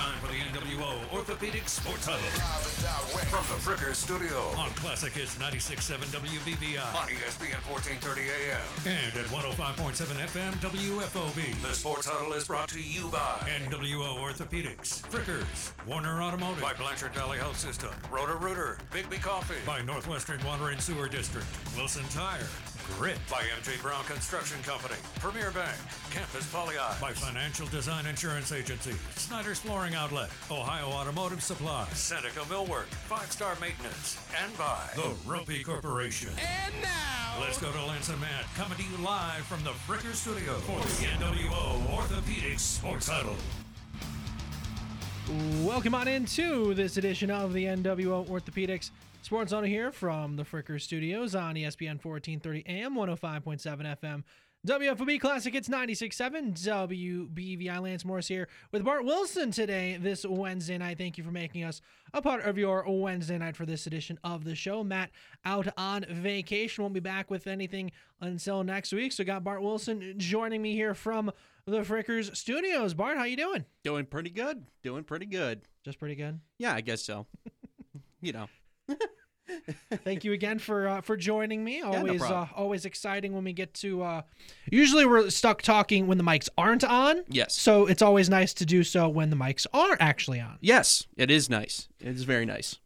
time for the NWO Orthopedic Sports Huddle. From the Fricker Studio. On Classic Hits 96.7 WBVI, on ESPN 1430 AM, and at 105.7 FM WFOB. The Sports Huddle is brought to you by NWO Orthopedics, Frickers, Warner Automotive, by Blanchard Valley Health System, Rotor Rooter, Biggby Coffee, by Northwestern Water and Sewer District, Wilson Tire, Grit by MJ Brown Construction Company, Premier Bank, Campus Poly by Financial Design Insurance Agency, Snyder's Flooring Outlet, Ohio Automotive Supply, Seneca Millwork, Five Star Maintenance, and by the Roppe Corporation. And now, Let's go to Lance and Matt, coming to you live from the Fricker Studio for the NWO Orthopedic Sports Huddle. Welcome on into this edition of the NWO Orthopedics Sports Zone here from the Fricker Studios on ESPN 1430 AM, 105.7 FM. WFOB Classic, it's 96.7 WBVI. Lance Morris here with Bart Wilson today, this Wednesday night. Thank you for making us a part of your Wednesday night for this edition of the show. Matt out on vacation, won't be back with anything until next week. So got Bart Wilson joining me here from the Frickers Studios. Bart, how you doing? Doing pretty good. Doing pretty good. Just pretty good. Yeah, I guess so. you know. Thank you again for uh, for joining me. no Always uh, always exciting when we get to. Uh, usually we're stuck talking when the mics aren't on. Yes. So it's always nice to do so when the mics are actually on. Yes, it is nice. It is very nice.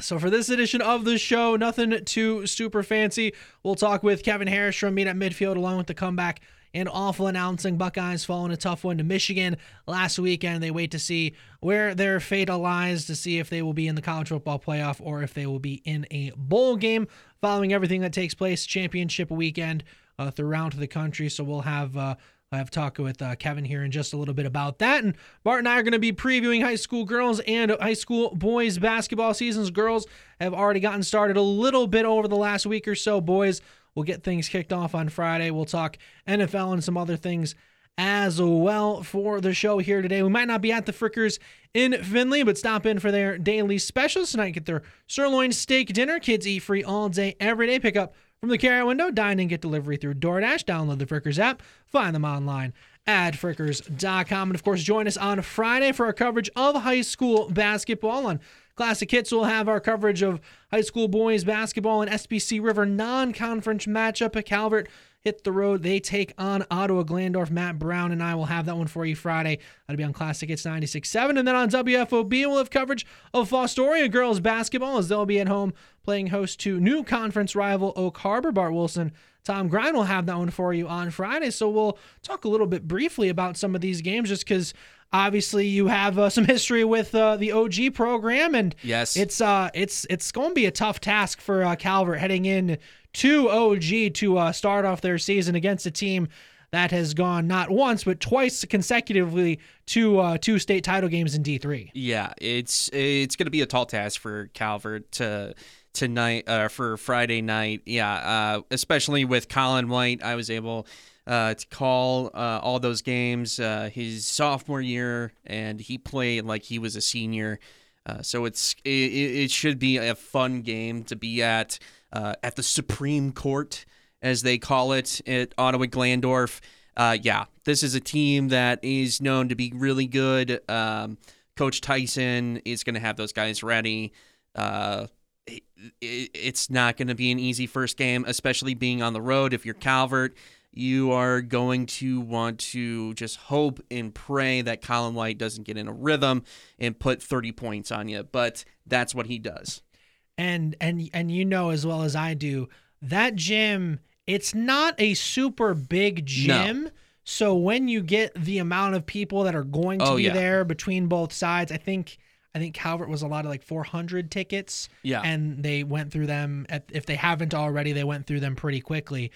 So for this edition of the show, nothing too super fancy. We'll talk with Kevin Harrish from Meet at Midfield along with the comeback and awful announcing Buckeyes following a tough one to Michigan last weekend. They wait to see where their fate lies to see if they will be in the college football playoff or if they will be in a bowl game following everything that takes place championship weekend uh, throughout the country. So we'll have uh, I have talked with uh, Kevin here in just a little bit about that. And Bart and I are going to be previewing high school girls and high school boys basketball seasons. Girls have already gotten started a little bit over the last week or so. Boys will get things kicked off on Friday. We'll talk NFL and some other things as well for the show here today. We might not be at the Frickers in Findlay, but stop in for their daily specials tonight. Get their sirloin steak dinner. Kids eat free all day, every day. Pick up from the carryout window. Dine and get delivery through DoorDash. Download the Frickers app. Find them online at frickers.com. And of course, join us on Friday for our coverage of high school basketball on Classic Hits will have our coverage of high school boys basketball and SBC River non-conference matchup at Calvert. Hit the road. They take on Ottawa Glandorf. Matt Brown and I will have that one for you Friday. That'll be on Classic Hits 96.7. And then on WFOB, we'll have coverage of Fostoria girls basketball as they'll be at home playing host to new conference rival Oak Harbor. Bart Wilson, Tom Grind will have that one for you on Friday. So we'll talk a little bit briefly about some of these games just because obviously you have uh, some history with uh, the OG program and Yes. it's uh it's it's going to be a tough task for uh, Calvert heading in to OG to uh, start off their season against a team that has gone not once but twice consecutively to uh, two state title games in D3. Yeah, it's it's going to be a tall task for Calvert to tonight uh, for Friday night. Yeah, uh, especially with Colin White, I was able uh, to call uh, all those games uh, his sophomore year, and he played like he was a senior. Uh, so it's it, it should be a fun game to be at uh, at the Supreme Court, as they call it at Ottawa Glandorf. Uh, yeah, this is a team that is known to be really good. Um, Coach Tyson is going to have those guys ready. Uh, it's not going to be an easy first game, especially being on the road. If you're Calvert, you are going to want to just hope and pray that Colin White doesn't get in a rhythm and put 30 points on you. But that's what he does. and and and you know as well as I do that gym it's not a super big gym so when you get the amount of people that are going to Oh, be yeah. there between both sides I think I think Calvert was a lot of like 400 tickets Yeah. and they went through them at, if they haven't already they went through them pretty quickly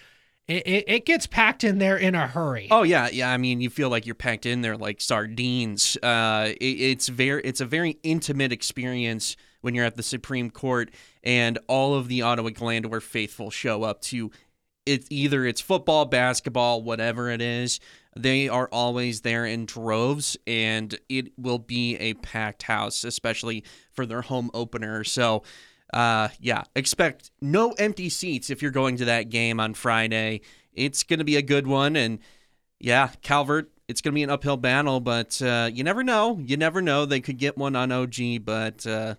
it, it, it gets packed in there in a hurry Oh yeah, yeah. I mean, you feel like you're packed in there like sardines. Uh, it, it's very, it's a very intimate experience when you're at the Supreme Court, and all of the Ottawa Glandorf faithful show up to it. Either it's football, basketball, whatever it is. They are always there in droves, and it will be a packed house, especially for their home opener. So, uh, yeah, expect no empty seats if you're going to that game on Friday. It's going to be a good one, and yeah, Calvert it's going to be an uphill battle, but uh, you never know. You never know. They could get one on OG, but uh,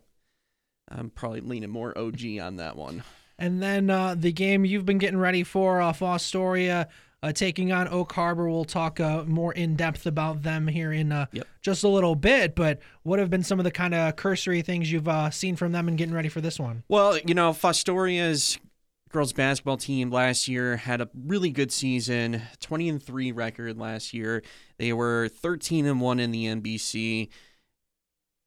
I'm probably leaning more OG on that one. And then uh, the game you've been getting ready for, uh, Fostoria uh, taking on Oak Harbor. We'll talk uh, more in depth about them here in uh, yep. just a little bit. But what have been some of the kind of cursory things you've uh, seen from them and getting ready for this one? Well, you know, Fostoria's girls basketball team last year had a really good season 20 and 3 record last year they were 13 and 1 in the nbc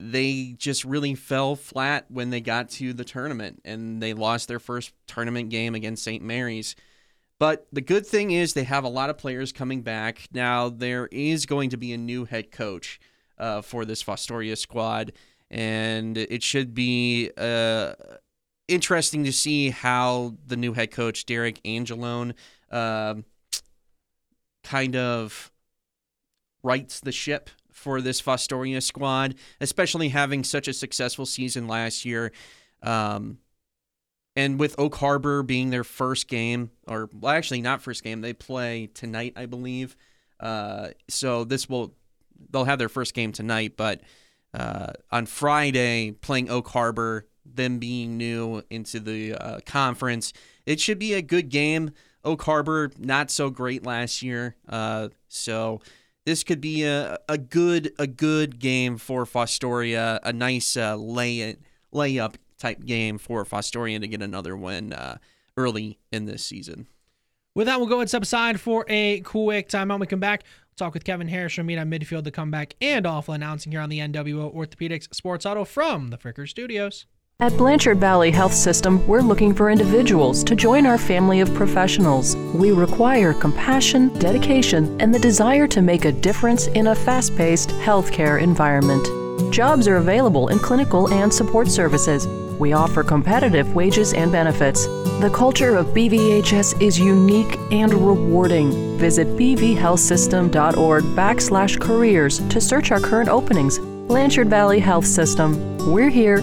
they just really fell flat when they got to the tournament and they lost their first tournament game against st mary's but the good thing is they have a lot of players coming back. Now, there is going to be a new head coach uh, for this Fostoria squad, and it should be uh, interesting to see how the new head coach, Derek Angelone, uh, kind of rights the ship for this Fostoria squad, especially having such a successful season last year. Um, and with Oak Harbor being their first game, or well, actually not first game, they play tonight, I believe. Uh, so this will they'll have their first game tonight, but uh, on Friday playing Oak Harbor, them being new into the uh, conference, it should be a good game. Oak Harbor not so great last year, uh, so this could be a, a good a good game for Fostoria, a nice uh, lay layup type game for Fostorian to get another win uh, early in this season. With that, we'll go ahead and step aside for a quick timeout. We come back. We'll talk with Kevin Harrish from Meet on Midfield the comeback, and awful announcing here on the NWO Orthopedics Sports Auto from the Fricker Studios. At Blanchard Valley Health System, we're looking for individuals to join our family of professionals. We require compassion, dedication, and the desire to make a difference in a fast paced healthcare environment. Jobs are available in clinical and support services. We offer competitive wages and benefits. The culture of BVHS is unique and rewarding. Visit bvhealthsystem.org backslash careers to search our current openings. Blanchard Valley Health System. We're here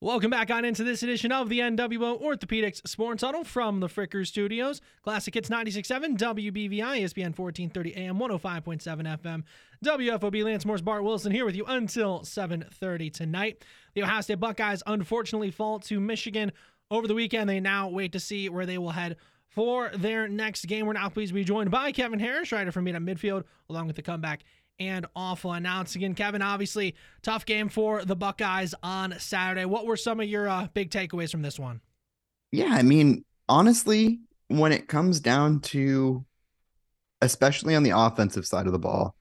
Welcome back on into this edition of the NWO Orthopedics Sports Huddle from the Fricker Studios. Classic Hits 96.7 WBVI, ESPN 1430 AM, 105.7 FM, WFOB. Lance Morris, Bart Wilson here with you until 7.30 tonight. The Ohio State Buckeyes unfortunately fall to Michigan over the weekend. They now wait to see where they will head for their next game. We're now pleased to be joined by Kevin Harrish, writer from Meet at Midfield, along with the comeback and awful announcing. And Kevin, obviously, tough game for the Buckeyes on Saturday. What were some of your uh, big takeaways from this one? Yeah, I mean, honestly, when it comes down to, especially on the offensive side of the ball,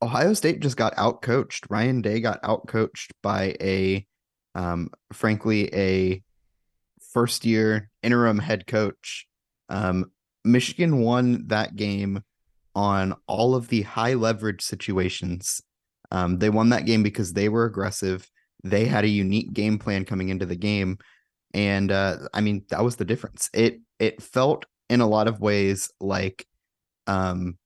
Ohio State just got outcoached. Ryan Day got outcoached by a, um, frankly, a first year interim head coach. Um, Michigan won that game on all of the high leverage situations. Um, they won that game because they were aggressive. They had a unique game plan coming into the game, and uh, I mean that was the difference. It it felt in a lot of ways like um,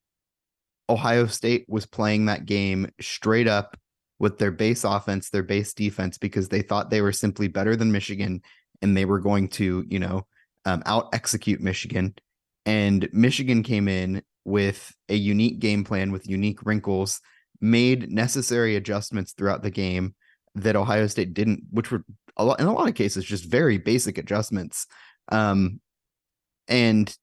Ohio State was playing that game straight up with their base offense, their base defense, because they thought they were simply better than Michigan and they were going to, you know, um, out execute Michigan. And Michigan came in with a unique game plan with unique wrinkles, made necessary adjustments throughout the game that Ohio State didn't, which were a lot, in a lot of cases just very basic adjustments. Um, and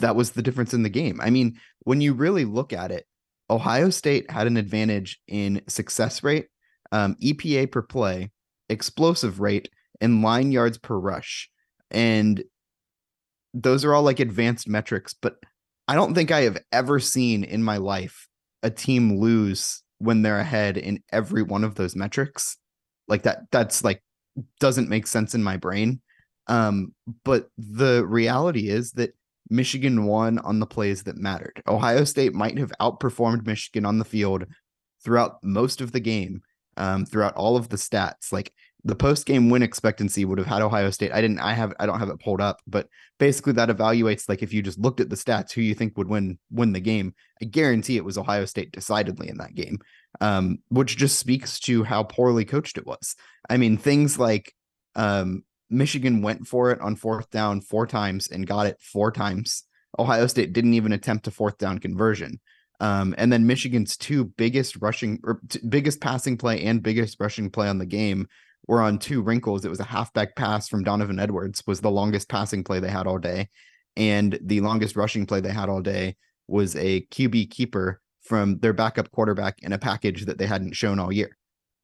that was the difference in the game. I mean, when you really look at it, Ohio State had an advantage in success rate, um, EPA per play, explosive rate, and line yards per rush. And those are all like advanced metrics, but I don't think I have ever seen in my life a team lose when they're ahead in every one of those metrics. Like that that's like doesn't make sense in my brain. Um, but the reality is that Michigan won on the plays that mattered. Ohio State might have outperformed Michigan on the field throughout most of the game, um, throughout all of the stats. Like the post game win expectancy would have had Ohio State. I didn't, I have, I don't have it pulled up, but basically that evaluates like if you just looked at the stats, who you think would win win the game. I guarantee it was Ohio State decidedly in that game, um, which just speaks to how poorly coached it was. I mean, things like um, Michigan went for it on fourth down four times and got it four times. Ohio State didn't even attempt a fourth down conversion. Um, and then Michigan's two biggest rushing or t- biggest passing play and biggest rushing play on the game were on two wrinkles. It was a halfback pass from Donovan Edwards was the longest passing play they had all day. And the longest rushing play they had all day was a QB keeper from their backup quarterback in a package that they hadn't shown all year.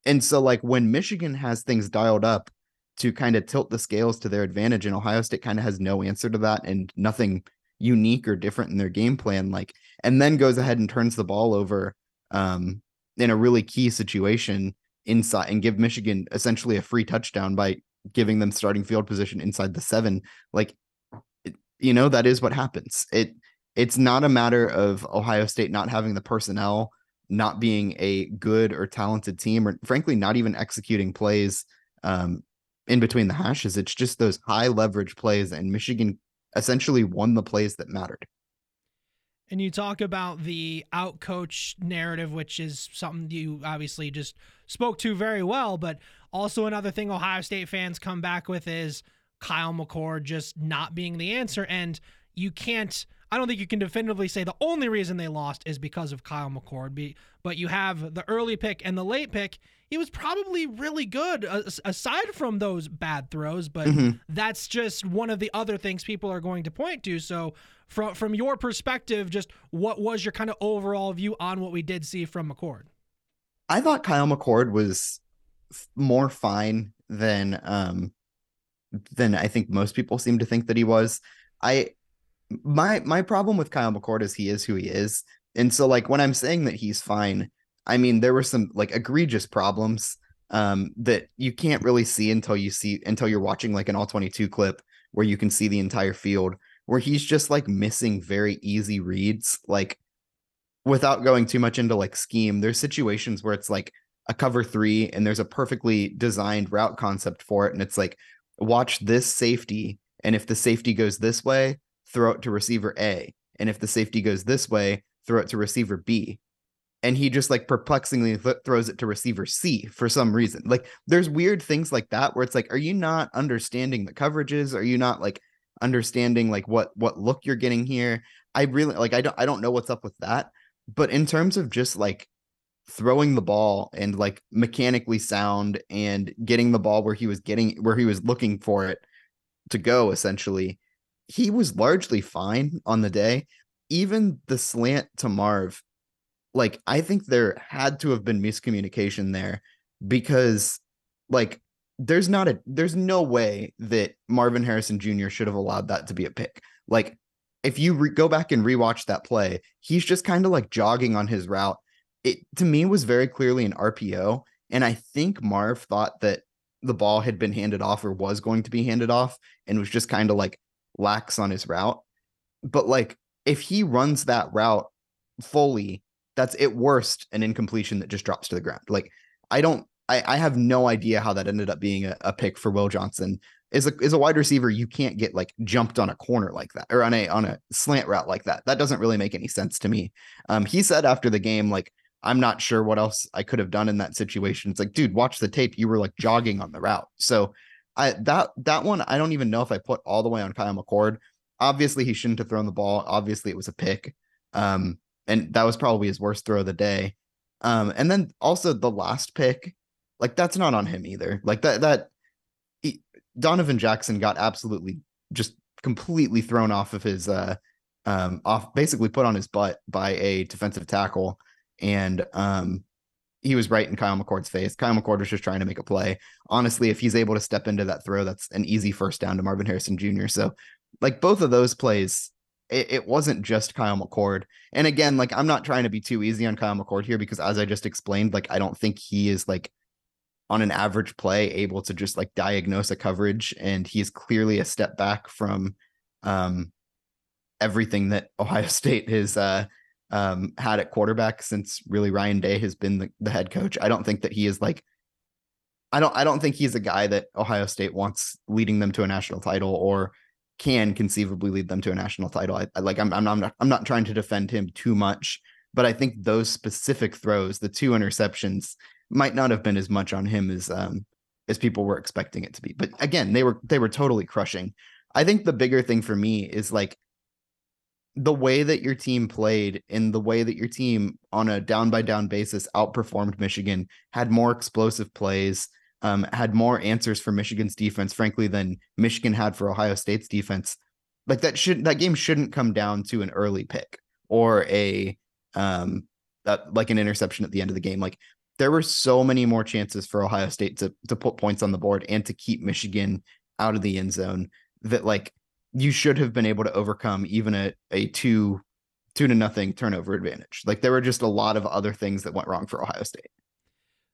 And so like when Michigan has things dialed up to kind of tilt the scales to their advantage and Ohio State kind of has no answer to that and nothing unique or different in their game plan like and then goes ahead and turns the ball over um in a really key situation inside and give Michigan essentially a free touchdown by giving them starting field position inside the 7 like you know that is what happens it it's not a matter of Ohio State not having the personnel not being a good or talented team or frankly not even executing plays um, in between the hashes. It's just those high leverage plays, and Michigan essentially won the plays that mattered. And you talk about the outcoach narrative, which is something you obviously just spoke to very well. But also, another thing Ohio State fans come back with is Kyle McCord just not being the answer. And you can't, I don't think you can definitively say the only reason they lost is because of Kyle McCord. But you have the early pick and the late pick he was probably really good aside from those bad throws, but mm-hmm. that's just one of the other things people are going to point to. So, from from your perspective, just what was your kind of overall view on what we did see from McCord? I thought Kyle McCord was more fine than um than I think most people seem to think that he was. I my my problem with Kyle McCord is he is who he is. And so like when I'm saying that he's fine, I mean, there were some like egregious problems um, that you can't really see until you see until you're watching like an all 22 clip where you can see the entire field where he's just like missing very easy reads like without going too much into like scheme. There's situations where it's like a cover 3 and there's a perfectly designed route concept for it. And it's like watch this safety. And if the safety goes this way throw it to receiver A and if the safety goes this way throw it to receiver B and he just like perplexingly th- throws it to receiver C for some reason. Like there's weird things like that where it's like, are you not understanding the coverages? Are you not like understanding like what what look you're getting here? I really like I don't I don't know what's up with that. But in terms of just like throwing the ball and like mechanically sound and getting the ball where he was getting where he was looking for it to go essentially, he was largely fine on the day. Even the slant to Marv like I think there had to have been miscommunication there because like there's not a there's no way that Marvin Harrison Jr. should have allowed that to be a pick. Like if you re- go back and rewatch that play, he's just kind of like jogging on his route. It to me was very clearly an RPO, and I think Marv thought that the ball had been handed off or was going to be handed off, and was just kind of like lax on his route. But like if he runs that route fully that's at worst an incompletion that just drops to the ground. Like I don't I, I have no idea how that ended up being a, a pick for Will Johnson. As a as a wide receiver, you can't get like jumped on a corner like that or on a on a slant route like that. That doesn't really make any sense to me. Um, he said after the game, like, I'm not sure what else I could have done in that situation. It's like, dude, watch the tape. You were like jogging on the route. So I that that one, I don't even know if I put all the way on Kyle McCord. Obviously, he shouldn't have thrown the ball. Obviously, it was a pick. Um, and that was probably his worst throw of the day. Um, and then also the last pick, like that's not on him either. Like that that he, Donovan Jackson got absolutely just completely thrown off of his uh um off basically put on his butt by a defensive tackle and um he was right in Kyle McCord's face. Kyle McCord was just trying to make a play. Honestly, if he's able to step into that throw, that's an easy first down to Marvin Harrison Jr. So like both of those plays it, it wasn't just Kyle McCord. And again, like I'm not trying to be too easy on Kyle McCord here because as I just explained, like I don't think he is like on an average play able to just like diagnose a coverage and he's clearly a step back from um everything that Ohio State is uh, um, had at quarterback since really Ryan Day has been the, the head coach. I don't think that he is like I don't I don't think he's a guy that Ohio State wants leading them to a national title or can conceivably lead them to a national title. I, I like I'm I'm not I'm not trying to defend him too much, but I think those specific throws, the two interceptions, might not have been as much on him as um as people were expecting it to be. But again, they were they were totally crushing. I think the bigger thing for me is like the way that your team played and the way that your team on a down by down basis outperformed Michigan, had more explosive plays, um, had more answers for Michigan's defense, frankly, than Michigan had for Ohio State's defense. Like that should that game shouldn't come down to an early pick or a um like an interception at the end of the game. Like there were so many more chances for Ohio State to to put points on the board and to keep Michigan out of the end zone that like you should have been able to overcome even a, a two two to nothing turnover advantage. Like there were just a lot of other things that went wrong for Ohio State.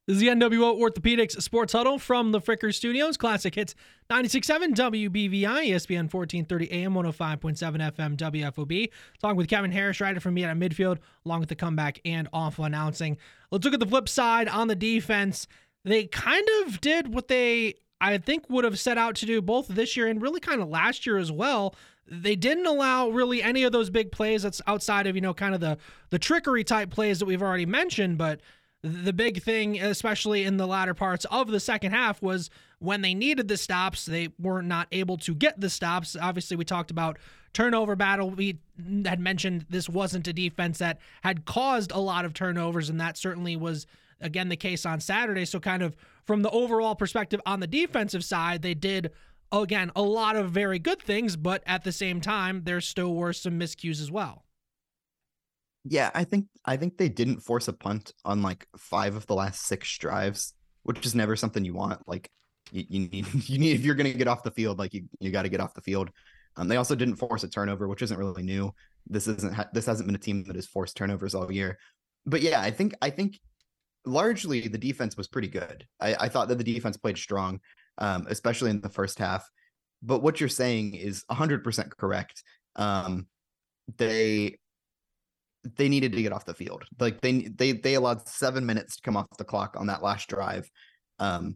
This is the NWO Orthopedics Sports Huddle from the Fricker Studios. Classic hits 96.7 WBVI, ESPN 1430 AM, 105.7 FM, WFOB. Talking with Kevin Harrish, writer from me at midfield, along with the comeback and awful announcing. Let's look at the flip side on the defense. They kind of did what they, I think, would have set out to do both this year and really kind of last year as well. They didn't allow really any of those big plays that's outside of, you know, kind of the the trickery type plays that we've already mentioned, but – the big thing, especially in the latter parts of the second half, was when they needed the stops, they were not able to get the stops. Obviously, we talked about turnover battle. We had mentioned this wasn't a defense that had caused a lot of turnovers, and that certainly was again the case on Saturday. So, kind of from the overall perspective on the defensive side, they did again a lot of very good things, but at the same time, there still were some miscues as well. Yeah, I think I think they didn't force a punt on like five of the last six drives, which is never something you want. Like you, you need you need if you're gonna get off the field, like you you got to get off the field. Um, they also didn't force a turnover, which isn't really new. This isn't this hasn't been a team that has forced turnovers all year. But yeah, I think I think largely the defense was pretty good. I, I thought that the defense played strong, um, especially in the first half. But what you're saying is 100% correct. Um, they they needed to get off the field. Like they they they allowed seven minutes to come off the clock on that last drive. Um,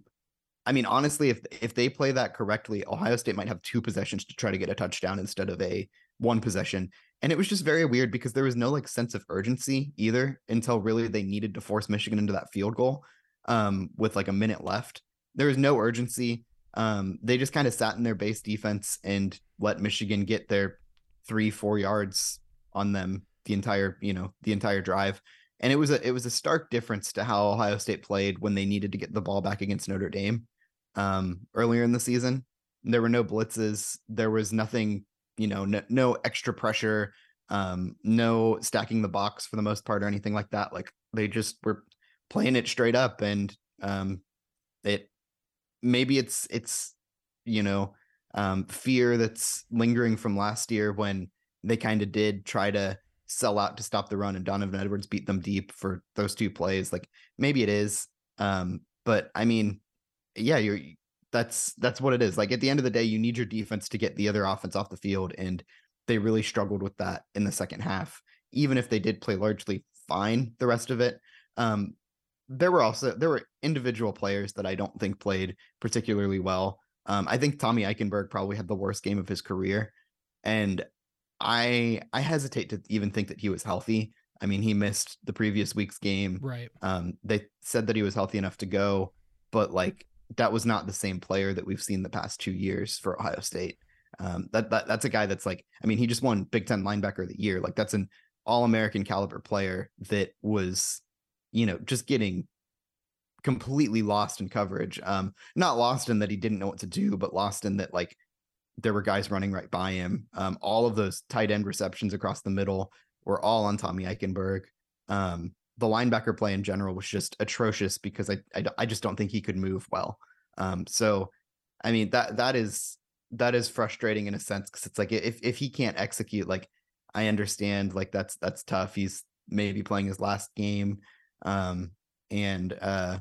I mean, honestly, if if they play that correctly, Ohio State might have two possessions to try to get a touchdown instead of a one possession. And it was just very weird because there was no like sense of urgency either until really they needed to force Michigan into that field goal um, with like a minute left. There was no urgency. Um, they just kind of sat in their base defense and let Michigan get their three, four yards on them the entire you know the entire drive and it was a it was a stark difference to how ohio state played when they needed to get the ball back against notre dame um, earlier in the season there were no blitzes there was nothing you know no, no extra pressure um, no stacking the box for the most part or anything like that like they just were playing it straight up and um, it maybe it's it's you know um, fear that's lingering from last year when they kind of did try to sell out to stop the run and Donovan Edwards beat them deep for those two plays. Like maybe it is. Um, but I mean, yeah, you're that's that's what it is. Like at the end of the day, you need your defense to get the other offense off the field. And they really struggled with that in the second half, even if they did play largely fine the rest of it. Um, there were also there were individual players that I don't think played particularly well. Um, I think Tommy Eichenberg probably had the worst game of his career. And I I hesitate to even think that he was healthy. I mean, he missed the previous week's game. Right. Um, they said that he was healthy enough to go, but like that was not the same player that we've seen the past two years for Ohio State. Um, that, that that's a guy that's like, I mean, he just won Big Ten linebacker of the year. Like that's an all American caliber player that was, you know, just getting completely lost in coverage. Um, not lost in that he didn't know what to do, but lost in that like there were guys running right by him. Um, all of those tight end receptions across the middle were all on Tommy Eichenberg. Um, the linebacker play in general was just atrocious because I, I, I just don't think he could move well. Um, so, I mean that that is that is frustrating in a sense because it's like if if he can't execute, like I understand, like that's that's tough. He's maybe playing his last game, um, and uh,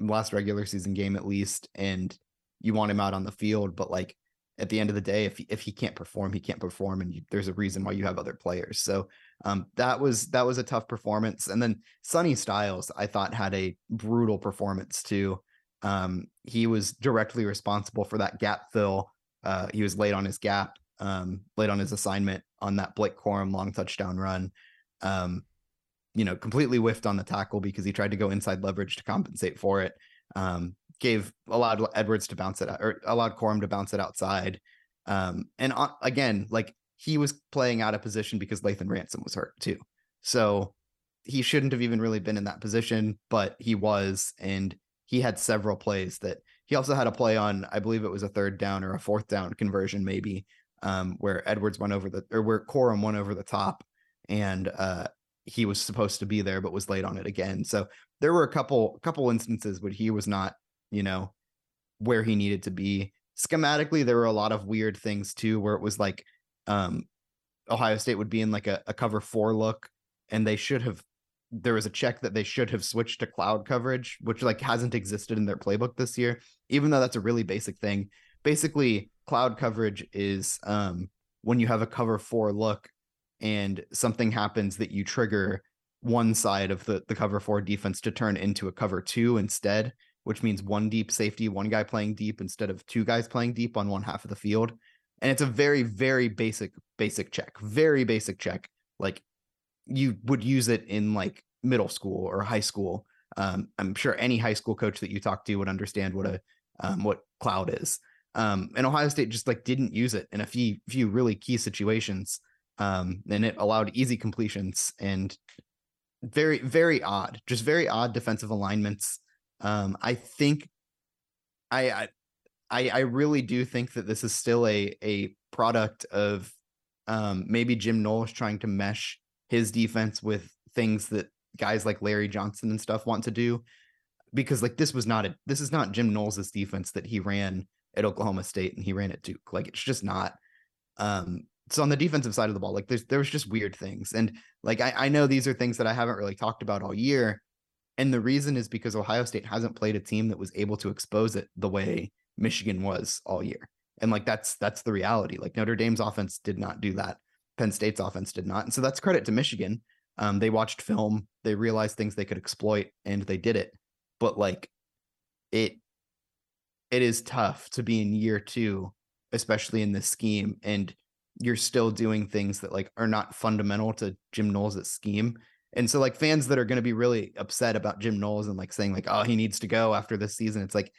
last regular season game at least, and you want him out on the field, but like at the end of the day, if if he can't perform, he can't perform, and you, there's a reason why you have other players. So um, that was that was a tough performance. And then Sonny Styles, I thought had a brutal performance too. Um, he was directly responsible for that gap fill. Uh, he was late on his gap, um, late on his assignment on that Blake Corum long touchdown run. Um, you know, completely whiffed on the tackle because he tried to go inside leverage to compensate for it. Um, gave allowed Edwards to bounce it out, or allowed Corum to bounce it outside. Um, and uh, again, like he was playing out of position because Lathan Ransom was hurt too. So he shouldn't have even really been in that position, but he was, and he had several plays that he also had a play on, I believe it was a third down or a fourth down conversion, maybe, um, where Edwards went over the or where Corum went over the top and uh he was supposed to be there but was late on it again. So there were a couple couple instances where he was not you know, where he needed to be. Schematically, there were a lot of weird things too, where it was like um Ohio State would be in like a, a cover four look, and they should have there was a check that they should have switched to cloud coverage, which like hasn't existed in their playbook this year, even though that's a really basic thing. Basically, cloud coverage is um when you have a cover four look and something happens that you trigger one side of the, the cover four defense to turn into a cover two instead which means one deep safety, one guy playing deep instead of two guys playing deep on one half of the field. And it's a very, very basic, basic check, very basic check. Like you would use it in like middle school or high school. Um, I'm sure any high school coach that you talk to would understand what a um, what cloud is. Um, and Ohio State just like didn't use it in a few few really key situations. Um, and it allowed easy completions and very very odd, just very odd defensive alignments. Um, I think I, I I really do think that this is still a a product of um, maybe Jim Knowles trying to mesh his defense with things that guys like Larry Johnson and stuff want to do. Because like this was not a this is not Jim Knowles' defense that he ran at Oklahoma State and he ran at Duke. Like it's just not. Um, so on the defensive side of the ball, like there's there was just weird things. And like I, I know these are things that I haven't really talked about all year, and the reason is because Ohio State hasn't played a team that was able to expose it the way Michigan was all year. And like that's that's the reality. Like Notre Dame's offense did not do that. Penn State's offense did not. And so that's credit to Michigan. Um, they watched film, they realized things they could exploit, and they did it. But like it it is tough to be in year two, especially in this scheme, and you're still doing things that like are not fundamental to Jim Knowles' scheme and so like fans that are going to be really upset about Jim Knowles and like saying like, oh, he needs to go after this season. It's like,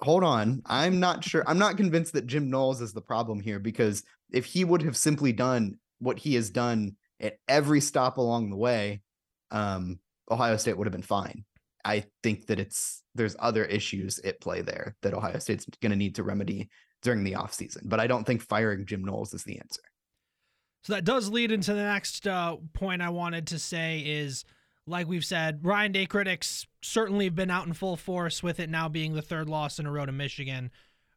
hold on. I'm not sure. I'm not convinced that Jim Knowles is the problem here because if he would have simply done what he has done at every stop along the way, um, Ohio State would have been fine. I think that it's there's other issues at play there that Ohio State's going to need to remedy during the offseason. But I don't think firing Jim Knowles is the answer. So that does lead into the next uh, point I wanted to say is, like we've said, Ryan Day critics certainly have been out in full force with it now being the third loss in a row to Michigan.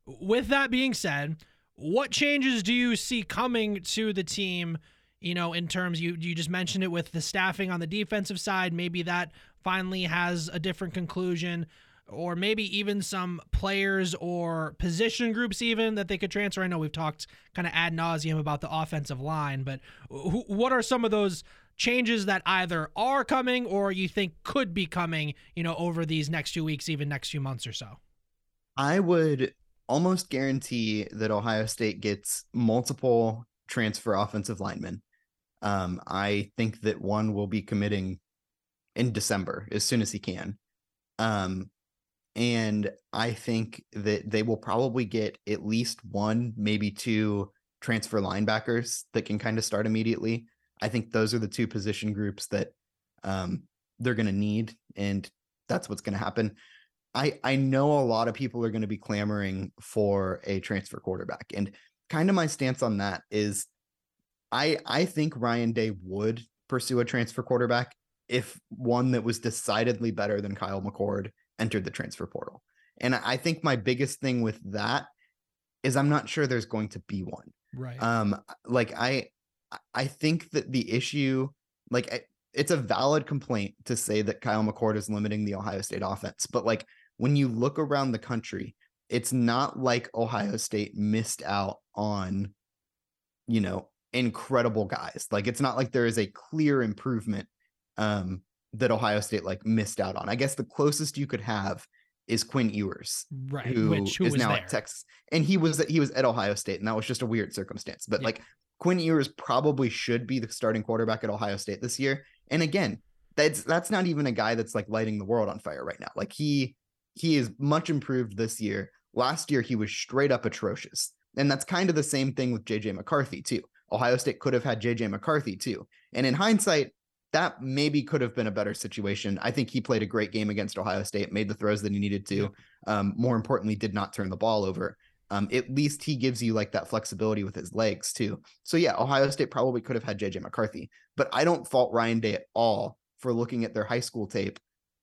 With that being said, what changes do you see coming to the team? You know, in terms you you just mentioned it with the staffing on the defensive side, maybe that finally has a different conclusion or maybe even some players or position groups even that they could transfer. I know we've talked kind of ad nauseum about the offensive line, but wh- what are some of those changes that either are coming or you think could be coming, you know, over these next few weeks, even next few months or so? I would almost guarantee that Ohio State gets multiple transfer offensive linemen. Um, I think that one will be committing in December as soon as he can. Um, and I think that they will probably get at least one, maybe two transfer linebackers that can kind of start immediately. I think those are the two position groups that um, they're going to need, and that's what's going to happen. I I know a lot of people are going to be clamoring for a transfer quarterback, and kind of my stance on that is, I I think Ryan Day would pursue a transfer quarterback if one that was decidedly better than Kyle McCord entered the transfer portal. And I think my biggest thing with that is I'm not sure there's going to be one. Right. Um like I I think that the issue like it's a valid complaint to say that Kyle McCord is limiting the Ohio State offense, but like when you look around the country, it's not like Ohio State missed out on, you know, incredible guys. Like it's not like there is a clear improvement um, that Ohio State like missed out on. I guess the closest you could have is Quinn Ewers, right? Who, Which, who is now there. at Texas, and he was he was at Ohio State, and that was just a weird circumstance. But Yeah. like Quinn Ewers probably should be the starting quarterback at Ohio State this year. And again, that's that's not even a guy that's like lighting the world on fire right now. Like he he is much improved this year. Last year he was straight up atrocious. And that's kind of the same thing with JJ McCarthy too. Ohio State could have had JJ McCarthy too. And in hindsight, that maybe could have been a better situation. I think he played a great game against Ohio State, made the throws that he needed to. Um, more importantly, did not turn the ball over. Um, at least he gives you like that flexibility with his legs too. So yeah, Ohio State probably could have had JJ McCarthy, but I don't fault Ryan Day at all for looking at their high school tape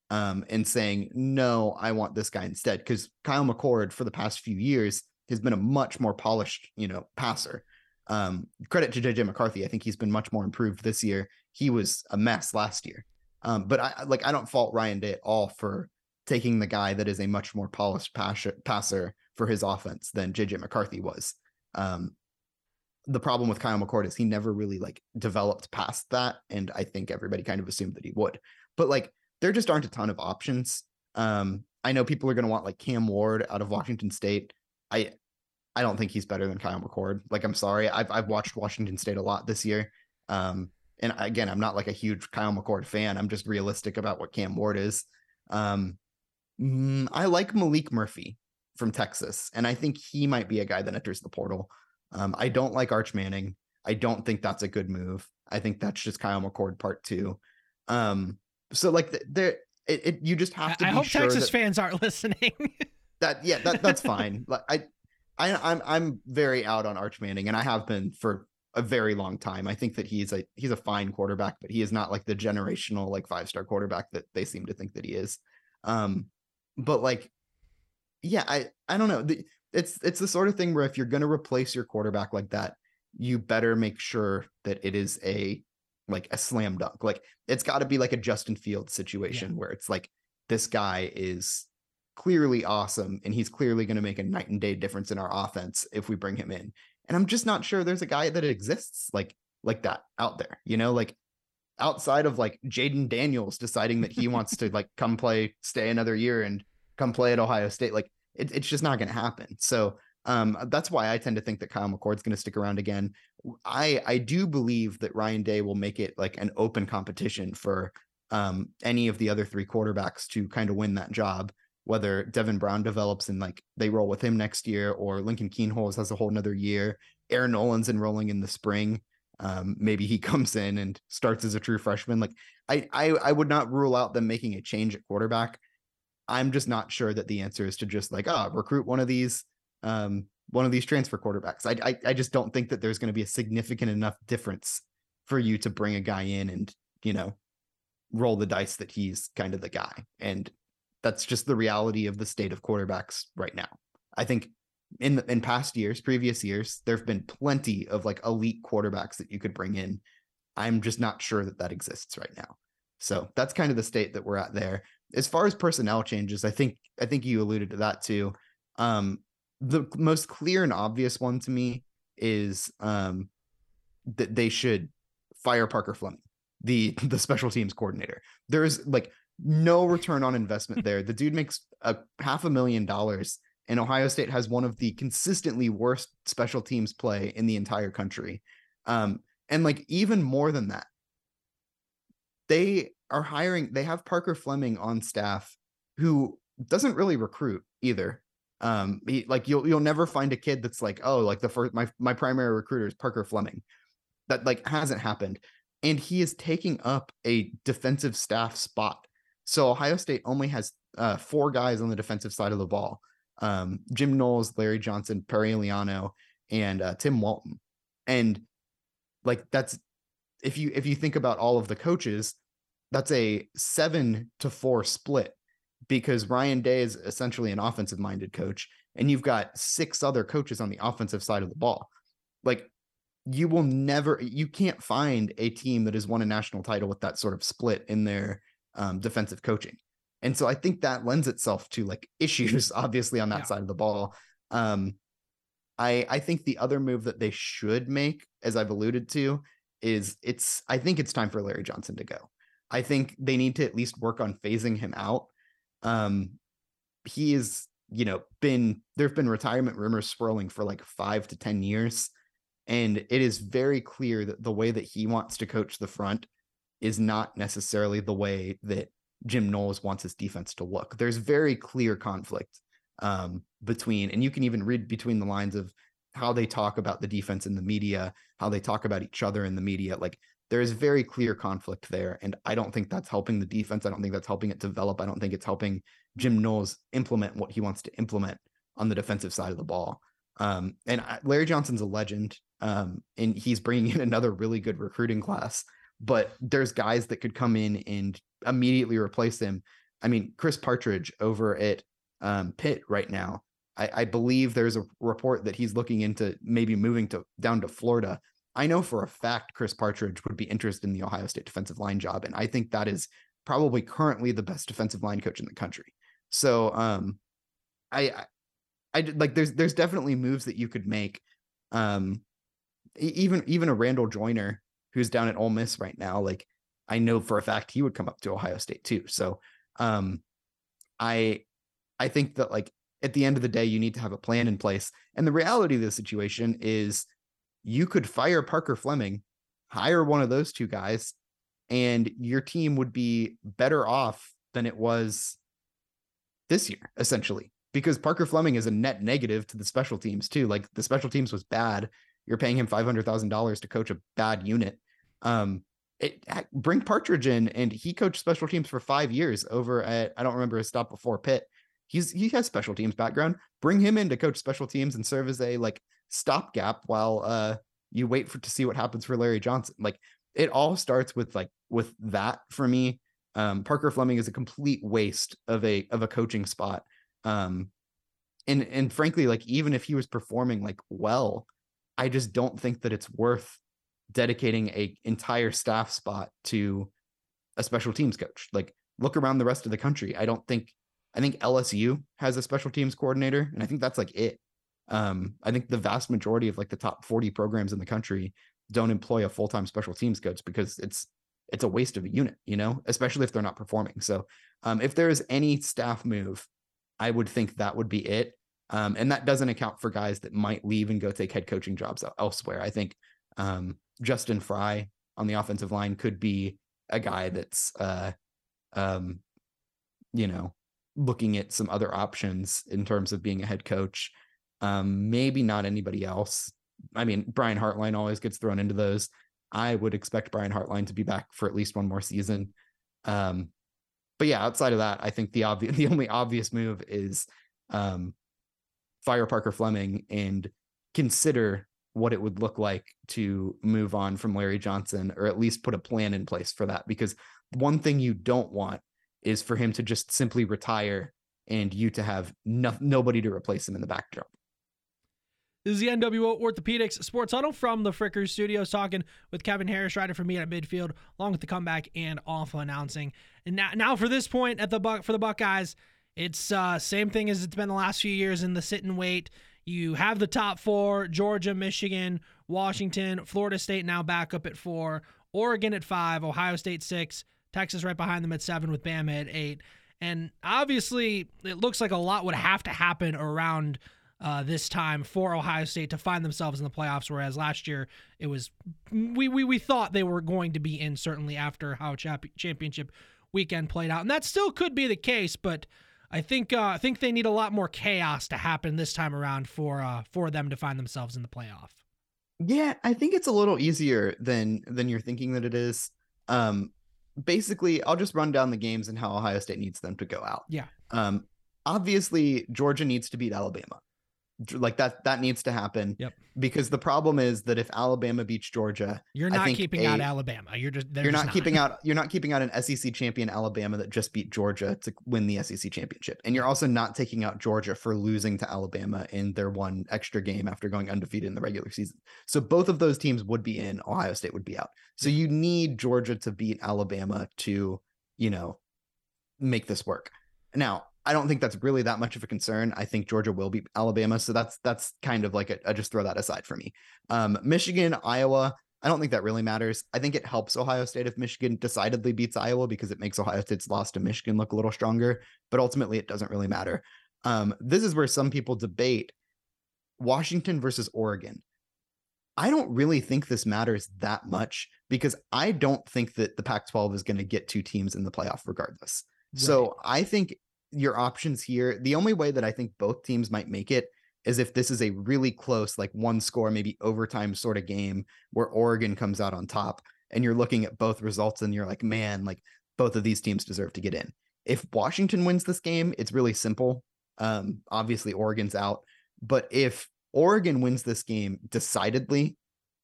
um, and saying, no, I want this guy instead. Because Kyle McCord for the past few years has been a much more polished, you know, passer. Um, credit to JJ McCarthy. I think he's been much more improved this year. He was a mess last year. Um, but I like I don't fault Ryan Day at all for taking the guy that is a much more polished passer, passer for his offense than JJ McCarthy was. Um, the problem with Kyle McCord is he never really like developed past that, and I think everybody kind of assumed that he would. But like there just aren't a ton of options. Um, I know people are going to want like Cam Ward out of Washington State. I I don't think he's better than Kyle McCord. Like I'm sorry, I've I've watched Washington State a lot this year. Um, and again, I'm not like a huge Kyle McCord fan. I'm just realistic about what Cam Ward is. Um, mm, I like Maalik Murphy from Texas, and I think he might be a guy that enters the portal. Um, I don't like Arch Manning. I don't think that's a good move. I think that's just Kyle McCord part two. Um, so like there, it, it you just have to. I hope sure Texas that, fans aren't listening. that yeah, that that's fine. Like I, I, I'm I'm very out on Arch Manning, and I have been for a very long time. I think that he's a he's a fine quarterback, but he is not like the generational like five star quarterback that they seem to think that he is. Um, but like, yeah, I I don't know. The, it's it's the sort of thing where if you're going to replace your quarterback like that, you better make sure that it is a like a slam dunk. Like it's got to be like a Justin Fields situation where it's like this guy is clearly awesome and he's clearly going to make a night and day difference in our offense if we bring him in. And I'm just not sure there's a guy that exists like like that out there. You know, like outside of like Jayden Daniels deciding that he wants to like come play, stay another year and come play at Ohio State, like it, it's just not going to happen. So um, that's why I tend to think that Kyle McCord's going to stick around again. I I do believe that Ryan Day will make it like an open competition for um, any of the other three quarterbacks to kind of win that job. Whether Devin Brown develops and like they roll with him next year, or Lincoln Kienholz has a whole another year. Air Noland's enrolling in the spring. Um, maybe he comes in and starts as a true freshman. Like I, I, I would not rule out them making a change at quarterback. I'm just not sure that the answer is to just like, ah, recruit one of these, um, one of these transfer quarterbacks. I, I, I just don't think that there's going to be a significant enough difference for you to bring a guy in and you know roll the dice that he's kind of the guy. And that's just the reality of the state of quarterbacks right now. I think in in past years, previous years, there have been plenty of like elite quarterbacks that you could bring in. I'm just not sure that that exists right now. So that's kind of the state that we're at there. As far as personnel changes, I think I think you alluded to that too. Um, the most clear and obvious one to me is um, that they should fire Parker Fleming, the the special teams coordinator. There's like no return on investment there. The dude makes a half a million dollars, and Ohio State has one of the consistently worst special teams play in the entire country. Um, and like even more than that, they are hiring. They have Parker Fleming on staff, who doesn't really recruit either. Um, he, like you'll you'll never find a kid that's like, oh, like the first my my primary recruiter is Parker Fleming. That like hasn't happened, and he is taking up a defensive staff spot. So Ohio State only has uh, four guys on the defensive side of the ball: um, Jim Knowles, Larry Johnson, Perry Eliano, and uh, Tim Walton. And like that's if you if you think about all of the coaches, that's a seven to four split because Ryan Day is essentially an offensive minded coach, and you've got six other coaches on the offensive side of the ball. Like you will never, you can't find a team that has won a national title with that sort of split in their um, defensive coaching. And so I think that lends itself to like issues, obviously, on that yeah. side of the ball. Um, I I think the other move that they should make, as I've alluded to, is it's I think it's time for Larry Johnson to go. I think they need to at least work on phasing him out. Um, he is, you know, been there have been retirement rumors swirling for like five to ten years, and it is very clear that the way that he wants to coach the front is not necessarily the way that Jim Knowles wants his defense to look. There's very clear conflict um, between, and you can even read between the lines of how they talk about the defense in the media, how they talk about each other in the media. Like there is very clear conflict there. And I don't think that's helping the defense. I don't think that's helping it develop. I don't think it's helping Jim Knowles implement what he wants to implement on the defensive side of the ball. Um, and Larry Johnson's a legend, um, and he's bringing in another really good recruiting class. But there's guys that could come in and immediately replace him. I mean, Chris Partridge over at um, Pitt right now. I, I believe there's a report that he's looking into maybe moving to down to Florida. I know for a fact Chris Partridge would be interested in the Ohio State defensive line job, and I think that is probably currently the best defensive line coach in the country. So, um, I, I, I like there's there's definitely moves that you could make. Um, even even a Randall Joyner who's down at Ole Miss right now, like I know for a fact he would come up to Ohio State too. So, um, I I think that like at the end of the day, you need to have a plan in place. And the reality of the situation is you could fire Parker Fleming, hire one of those two guys, and your team would be better off than it was this year, essentially. Because Parker Fleming is a net negative to the special teams too. Like the special teams was bad. You're paying him five hundred thousand dollars to coach a bad unit. Um, it, bring Partridge in, and he coached special teams for five years over at I don't remember his stop before Pitt, he's he has special teams background. Bring him in to coach special teams and serve as a like stopgap while uh you wait for to see what happens for Larry Johnson. Like it all starts with like with that for me. Um, Parker Fleming is a complete waste of a of a coaching spot. Um, and and frankly, like even if he was performing like well, I just don't think that it's worth dedicating a entire staff spot to a special teams coach. Like look around the rest of the country. I don't think I think LSU has a special teams coordinator, and I think that's like it. Um, I think the vast majority of like the top 40 programs in the country don't employ a full-time special teams coach because it's it's a waste of a unit, you know, especially if they're not performing. So um, if there is any staff move, I would think that would be it. Um, and that doesn't account for guys that might leave and go take head coaching jobs elsewhere. I think um, Justin Frye on the offensive line could be a guy that's, uh, um, you know, looking at some other options in terms of being a head coach. Um, maybe not anybody else. I mean, Brian Hartline always gets thrown into those. I would expect Brian Hartline to be back for at least one more season. Um, but yeah, outside of that, I think the obvious, the only obvious move is um, fire Parker Fleming and consider what it would look like to move on from Larry Johnson, or at least put a plan in place for that. Because one thing you don't want is for him to just simply retire and you to have no, nobody to replace him in the backdrop. This is the NWO Orthopedics Sports Huddle from the Frickers Studios, talking with Kevin Harrish, rider for me at midfield, along with the comeback and awful announcing. And now, now for this point at the buck for the Buckeyes, it's uh, same thing as it's been the last few years in the sit and wait. You have the top four: Georgia, Michigan, Washington, Florida State now back up at four, Oregon at five, Ohio State six, Texas right behind them at seven with Bama at eight. And obviously, it looks like a lot would have to happen around uh, this time for Ohio State to find themselves in the playoffs. Whereas last year, it was we we, we thought they were going to be in certainly after how championship weekend played out, and that still could be the case. But I think uh, I think they need a lot more chaos to happen this time around for uh, for them to find themselves in the playoff. Yeah, I think it's a little easier than than you're thinking that it is. Um, basically, I'll just run down the games and how Ohio State needs them to go out. Yeah. Um, obviously, Georgia needs to beat Alabama like that that needs to happen yep. because the problem is that if alabama beats georgia you're not keeping a, out alabama. You're just you're just not, keeping out you're not keeping out an sec champion alabama that just beat georgia to win the sec championship. And you're also not taking out georgia for losing to alabama in their one extra game after going undefeated in the regular season. So both of those teams would be in. Ohio state would be out. So you need georgia to beat alabama to you know make this work. Now, I don't think that's really that much of a concern. I think Georgia will beat Alabama, so that's that's kind of like a, I just throw that aside for me. Um, Michigan, Iowa, I don't think that really matters. I think it helps Ohio State if Michigan decidedly beats Iowa because it makes Ohio State's loss to Michigan look a little stronger. But ultimately, it doesn't really matter. Um, this is where some people debate Washington versus Oregon. I don't really think this matters that much because I don't think that the Pac 12 is going to get two teams in the playoff regardless. Right. So I think your options here, the only way that I think both teams might make it is if this is a really close, like one score, maybe overtime sort of game where Oregon comes out on top and you're looking at both results and you're like, man, like both of these teams deserve to get in. If Washington wins this game, it's really simple. Um, obviously, Oregon's out. But if Oregon wins this game decidedly,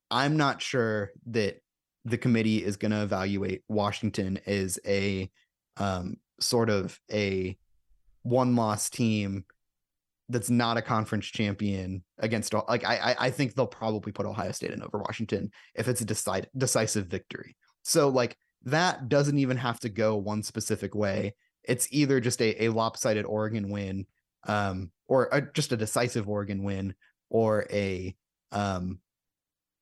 I'm not sure that the committee is going to evaluate Washington as a um, sort of a one loss team that's not a conference champion against like I I think they'll probably put Ohio State in over Washington if it's a decide, decisive victory. So like that doesn't even have to go one specific way. It's either just a, a lopsided Oregon win, um, or a, just a decisive Oregon win, or a um,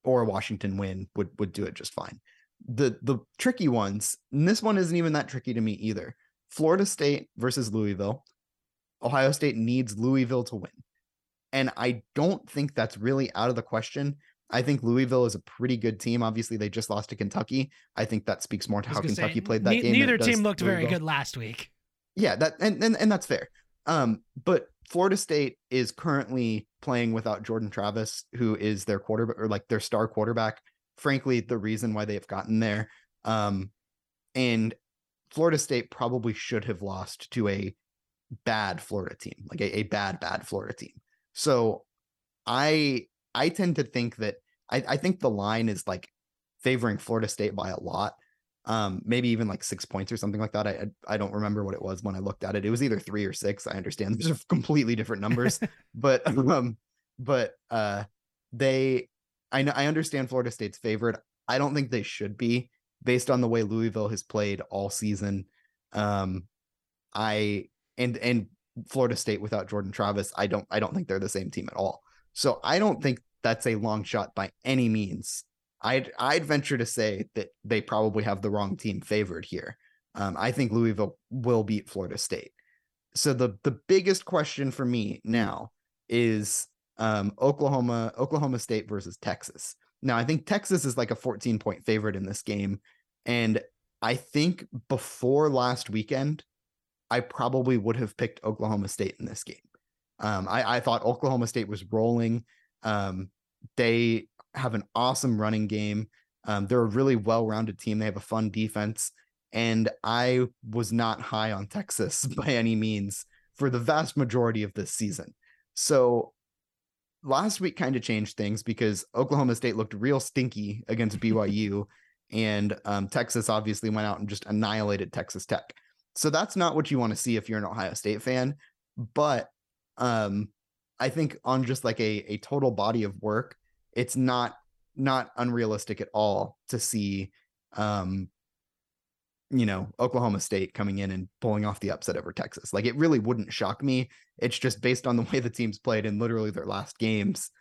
or a Washington win would would do it just fine. The the tricky ones, and this one isn't even that tricky to me either. Florida State versus Louisville. Ohio State needs Louisville to win. And I don't think that's really out of the question. I think Louisville is a pretty good team. Obviously, they just lost to Kentucky. I think that speaks more to how Kentucky say, played that ne- game. Neither team looked Louisville. very good last week. Yeah, that and, and and that's fair. Um, but Florida State is currently playing without Jordan Travis, who is their quarterback or like their star quarterback. Frankly, the reason why they've gotten there. Um, and Florida State probably should have lost to a bad Florida team, like a, a bad, bad Florida team. So I I tend to think that I, I think the line is like favoring Florida State by a lot. Um, maybe even like six points or something like that. I I don't remember what it was when I looked at it. It was either three or six. I understand these are completely different numbers, but um, but uh, they I know I understand Florida State's favorite. I don't think they should be based on the way Louisville has played all season. Um, I and and Florida State without Jordan Travis, I don't I don't think they're the same team at all. So I don't think that's a long shot by any means. I'd I'd venture to say that they probably have the wrong team favored here. Um, I think Louisville will beat Florida State. So the the biggest question for me now is um, Oklahoma Oklahoma State versus Texas. Now I think Texas is like a 14 point favorite in this game, and I think before last weekend, I probably would have picked Oklahoma State in this game. Um, I, I, thought Oklahoma State was rolling. Um, they have an awesome running game. Um, they're a really well-rounded team. They have a fun defense, and I was not high on Texas by any means for the vast majority of this season. So last week kind of changed things because Oklahoma State looked real stinky against BYU, and um, Texas obviously went out and just annihilated Texas Tech. So that's not what you want to see if you're an Ohio State fan. But um, I think on just like a, a total body of work, it's not not unrealistic at all to see um, you know, Oklahoma State coming in and pulling off the upset over Texas. Like it really wouldn't shock me. It's just based on the way the teams played in literally their last games.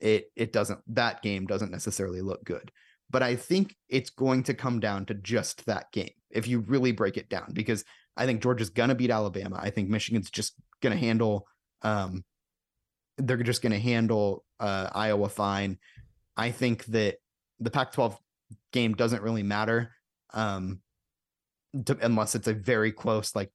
It it doesn't that game doesn't necessarily look good. But I think it's going to come down to just that game if you really break it down, because I think Georgia's going to beat Alabama. I think Michigan's just going to handle, um, they're just going to handle uh, Iowa fine. I think that the Pac 12 game doesn't really matter um, to, unless it's a very close, like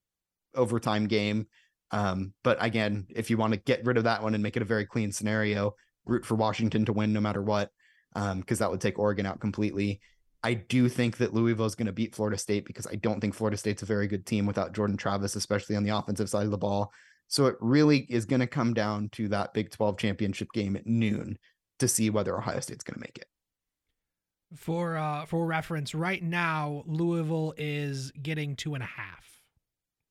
overtime game. Um, but again, if you want to get rid of that one and make it a very clean scenario, root for Washington to win no matter what because um, that would take Oregon out completely. I do think that Louisville is going to beat Florida State because I don't think Florida State's a very good team without Jordan Travis, especially on the offensive side of the ball. So it really is going to come down to that Big 12 championship game at noon to see whether Ohio State's going to make it. For uh, for reference, right now Louisville is getting two and a half.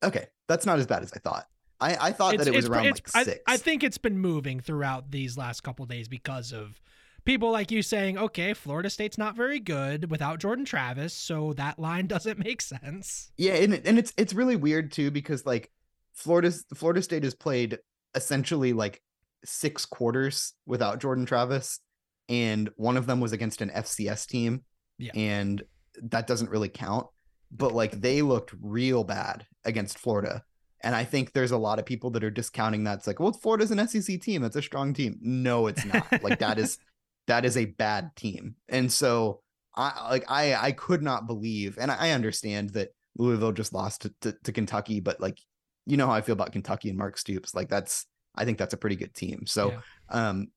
Okay, that's not as bad as I thought. I, I thought it's, that it was around like six. I, I, think it's been moving throughout these last couple days because of people like you saying, okay, Florida State's not very good without Jordan Travis, so that line doesn't make sense. Yeah, and and it's it's really weird too because like Florida's Florida State has played essentially like six quarters without Jordan Travis, and one of them was against an FCS team, Yeah. and that doesn't really count. But like they looked real bad against Florida. And I think there's a lot of people that are discounting that. It's like, well, Florida's an SEC team. That's a strong team. No, it's not. like that is that is a bad team. And so I like I I could not believe, and I understand that Louisville just lost to, to, to Kentucky, but like you know how I feel about Kentucky and Mark Stoops. Like that's I think that's a pretty good team. So Yeah. um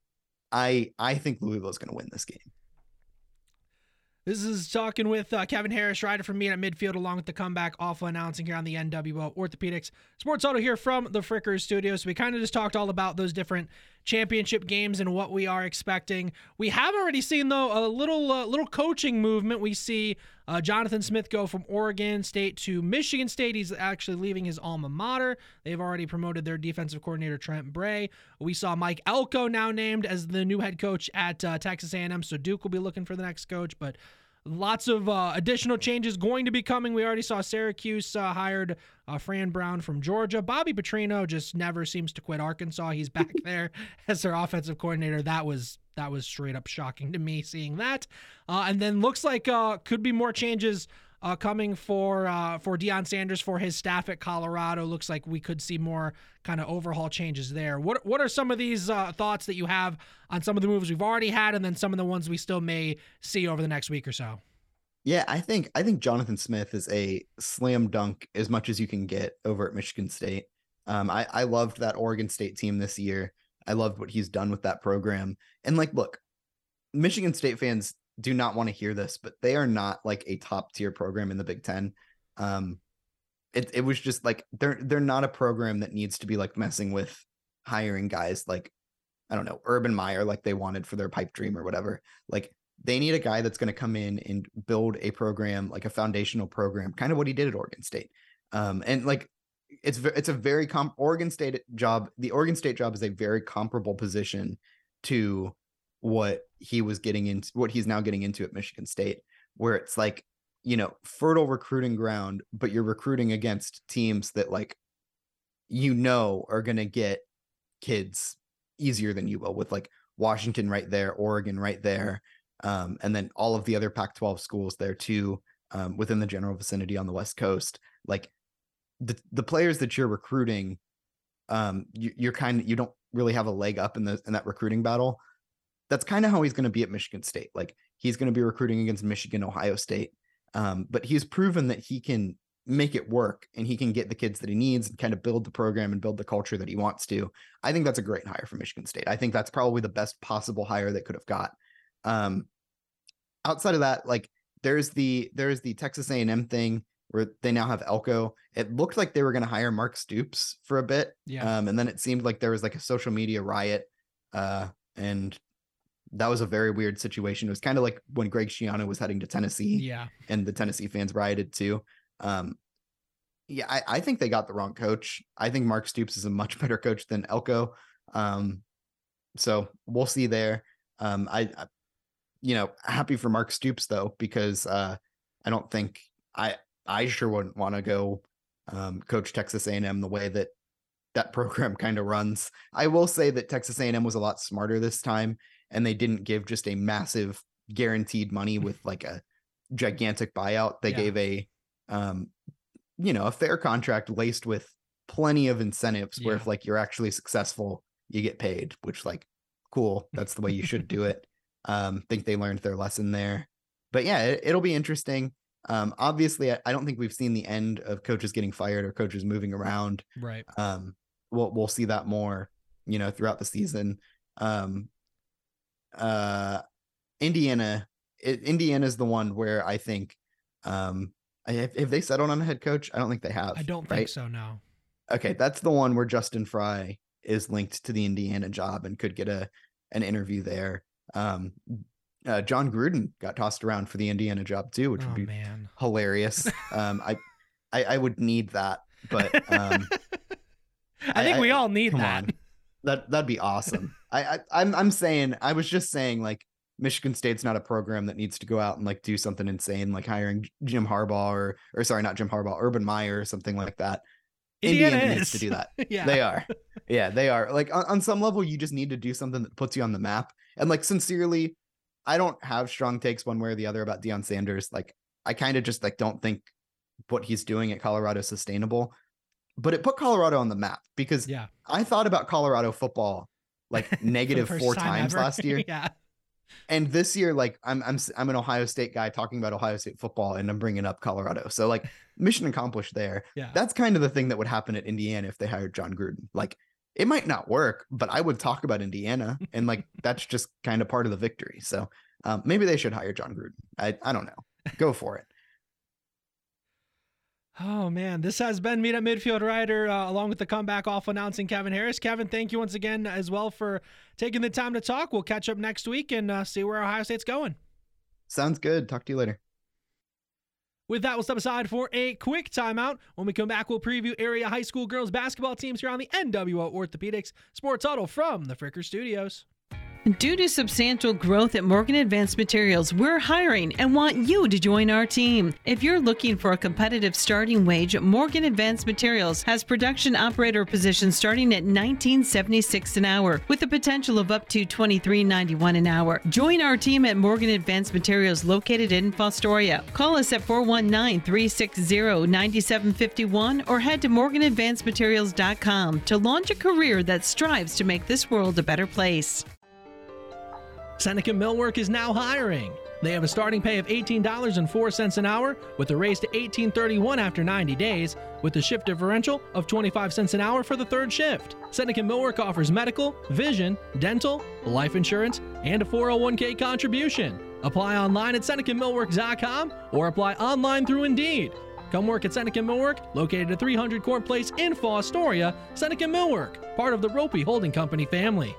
I I think Louisville is going to win this game. This is talking with uh, Kevin Harrish, rider from me at midfield, along with the comeback awful announcing here on the NWO Orthopedics Sports Huddle here from the Frickers studio. So we kind of just talked all about those different championship games and what we are expecting. We have already seen though a little uh, little coaching movement. We see uh, Jonathan Smith go from Oregon State to Michigan State. He's actually leaving his alma mater. They've already promoted their defensive coordinator Trent Bray. We saw Mike Elko now named as the new head coach at uh, Texas A&M. So Duke will be looking for the next coach, but. Lots of uh, additional changes going to be coming. We already saw Syracuse uh, hired uh, Fran Brown from Georgia. Bobby Petrino just never seems to quit Arkansas. He's back there as their offensive coordinator. That was that was straight up shocking to me seeing that. Uh, and then looks like uh, could be more changes uh, coming for uh, for Deion Sanders for his staff at Colorado. Looks like we could see more kind of overhaul changes there. What what are some of these uh, thoughts that you have on some of the moves we've already had, and then some of the ones we still may see over the next week or so? Yeah, I think I think Jonathan Smith is a slam dunk as much as you can get over at Michigan State. Um, I I loved that Oregon State team this year. I loved what he's done with that program. And like, look, Michigan State fans do not want to hear this, but they are not like a top tier program in the Big Ten. Um, it it was just like they're they're not a program that needs to be like messing with hiring guys like I don't know Urban Meyer like they wanted for their pipe dream or whatever. Like they need a guy that's going to come in and build a program like a foundational program, kind of what he did at Oregon State. Um, and like it's it's a very comp Oregon State job. The Oregon State job is a very comparable position to what he was getting into, what he's now getting into at Michigan State, where it's like you know fertile recruiting ground, but you're recruiting against teams that like you know are going to get kids easier than you will with like Washington right there, Oregon right there, um, and then all of the other Pac-12 schools there too, um, within the general vicinity on the West Coast. Like the the players that you're recruiting, um, you, you're kind of you don't really have a leg up in the in that recruiting battle. That's kind of how he's going to be at Michigan State. Like he's going to be recruiting against Michigan, Ohio State, um, but he's proven that he can make it work and he can get the kids that he needs and kind of build the program and build the culture that he wants to. I think that's a great hire for Michigan State. I think that's probably the best possible hire they could have got. Um, outside of that, like there's the there's the Texas A&M thing where they now have Elko. It looked like they were going to hire Mark Stoops for a bit, Yeah. um, and then it seemed like there was like a social media riot, uh, and that was a very weird situation. It was kind of like when Greg Schiano was heading to Tennessee Yeah. and the Tennessee fans rioted too. Um, yeah, I, I think they got the wrong coach. I think Mark Stoops is a much better coach than Elko. Um, so we'll see there. Um, I, I, you know, happy for Mark Stoops though, because uh, I don't think I I sure wouldn't want to go um, coach Texas A&M the way that that program kind of runs. I will say that Texas A&M was a lot smarter this time, and they didn't give just a massive guaranteed money with like a gigantic buyout. They Yeah. gave a, um, you know, a fair contract laced with plenty of incentives. Where if like you're actually successful, you get paid. Which like, cool. That's the way you should do it. Um, think they learned their lesson there. But yeah, it, it'll be interesting. Um, obviously, I, I don't think we've seen the end of coaches getting fired or coaches moving around. Right. Um, we'll we'll see that more, you know, throughout the season. Um, uh, Indiana, it, Indiana's the one where I think, um, I- have, have they settled on a head coach? I don't think they have. I don't think right? so. No. Okay, that's the one where Justin Frye is linked to the Indiana job and could get a an interview there. Um, uh, Jon Gruden got tossed around for the Indiana job too, which oh would be man. hilarious. Um, I, I I would need that, but um, I think I- we all need that. That that'd be awesome. I, I I'm I'm saying I was just saying like Michigan State's not a program that needs to go out and like do something insane, like hiring Jim Harbaugh or or sorry, not Jim Harbaugh, Urban Meyer or something like that. Indiana, Indiana needs to do that. yeah. They are. Yeah, they are. Like on, on some level, you just need to do something that puts you on the map. And like sincerely, I don't have strong takes one way or the other about Deion Sanders. Like I kind of just like don't think what he's doing at Colorado is sustainable. But it put Colorado on the map because Yeah. I thought about Colorado football like negative four time times ever. last year. yeah. And this year, like I'm, I'm, I'm an Ohio State guy talking about Ohio State football, and I'm bringing up Colorado. So like, mission accomplished there. Yeah. That's kind of the thing that would happen at Indiana if they hired Jon Gruden. Like, it might not work, but I would talk about Indiana, and like that's just kind of part of the victory. So um, maybe they should hire Jon Gruden. I, I don't know. Go for it. Oh man, this has been Meet at Midfield Rider uh, along with the comeback off announcing Kevin Harrish. Kevin, thank you once again as well for taking the time to talk. We'll catch up next week and uh, see where Ohio State's going. Sounds good. Talk to you later. With that, we'll step aside for a quick timeout. When we come back, we'll preview area high school girls basketball teams here on the NWO Orthopedics Sports Huddle from the Fricker Studios. Due to substantial growth at Morgan Advanced Materials, we're hiring and want you to join our team. If you're looking for a competitive starting wage, Morgan Advanced Materials has production operator positions starting at $19.76 an hour with the potential of up to $23.91 an hour. Join our team at Morgan Advanced Materials located in Fostoria. Call us at 419-360-9751 or head to morganadvancedmaterials.com to launch a career that strives to make this world a better place. Seneca Millwork is now hiring. They have a starting pay of $18.04 an hour with a raise to $18.31 after 90 days with a shift differential of 25 cents an hour for the third shift. Seneca Millwork offers medical, vision, dental, life insurance, and a 401k contribution. Apply online at SenecaMillwork.com or apply online through Indeed. Come work at Seneca Millwork, located at 300 Court Place in Fostoria. Seneca Millwork, part of the Roppe Holding Company family.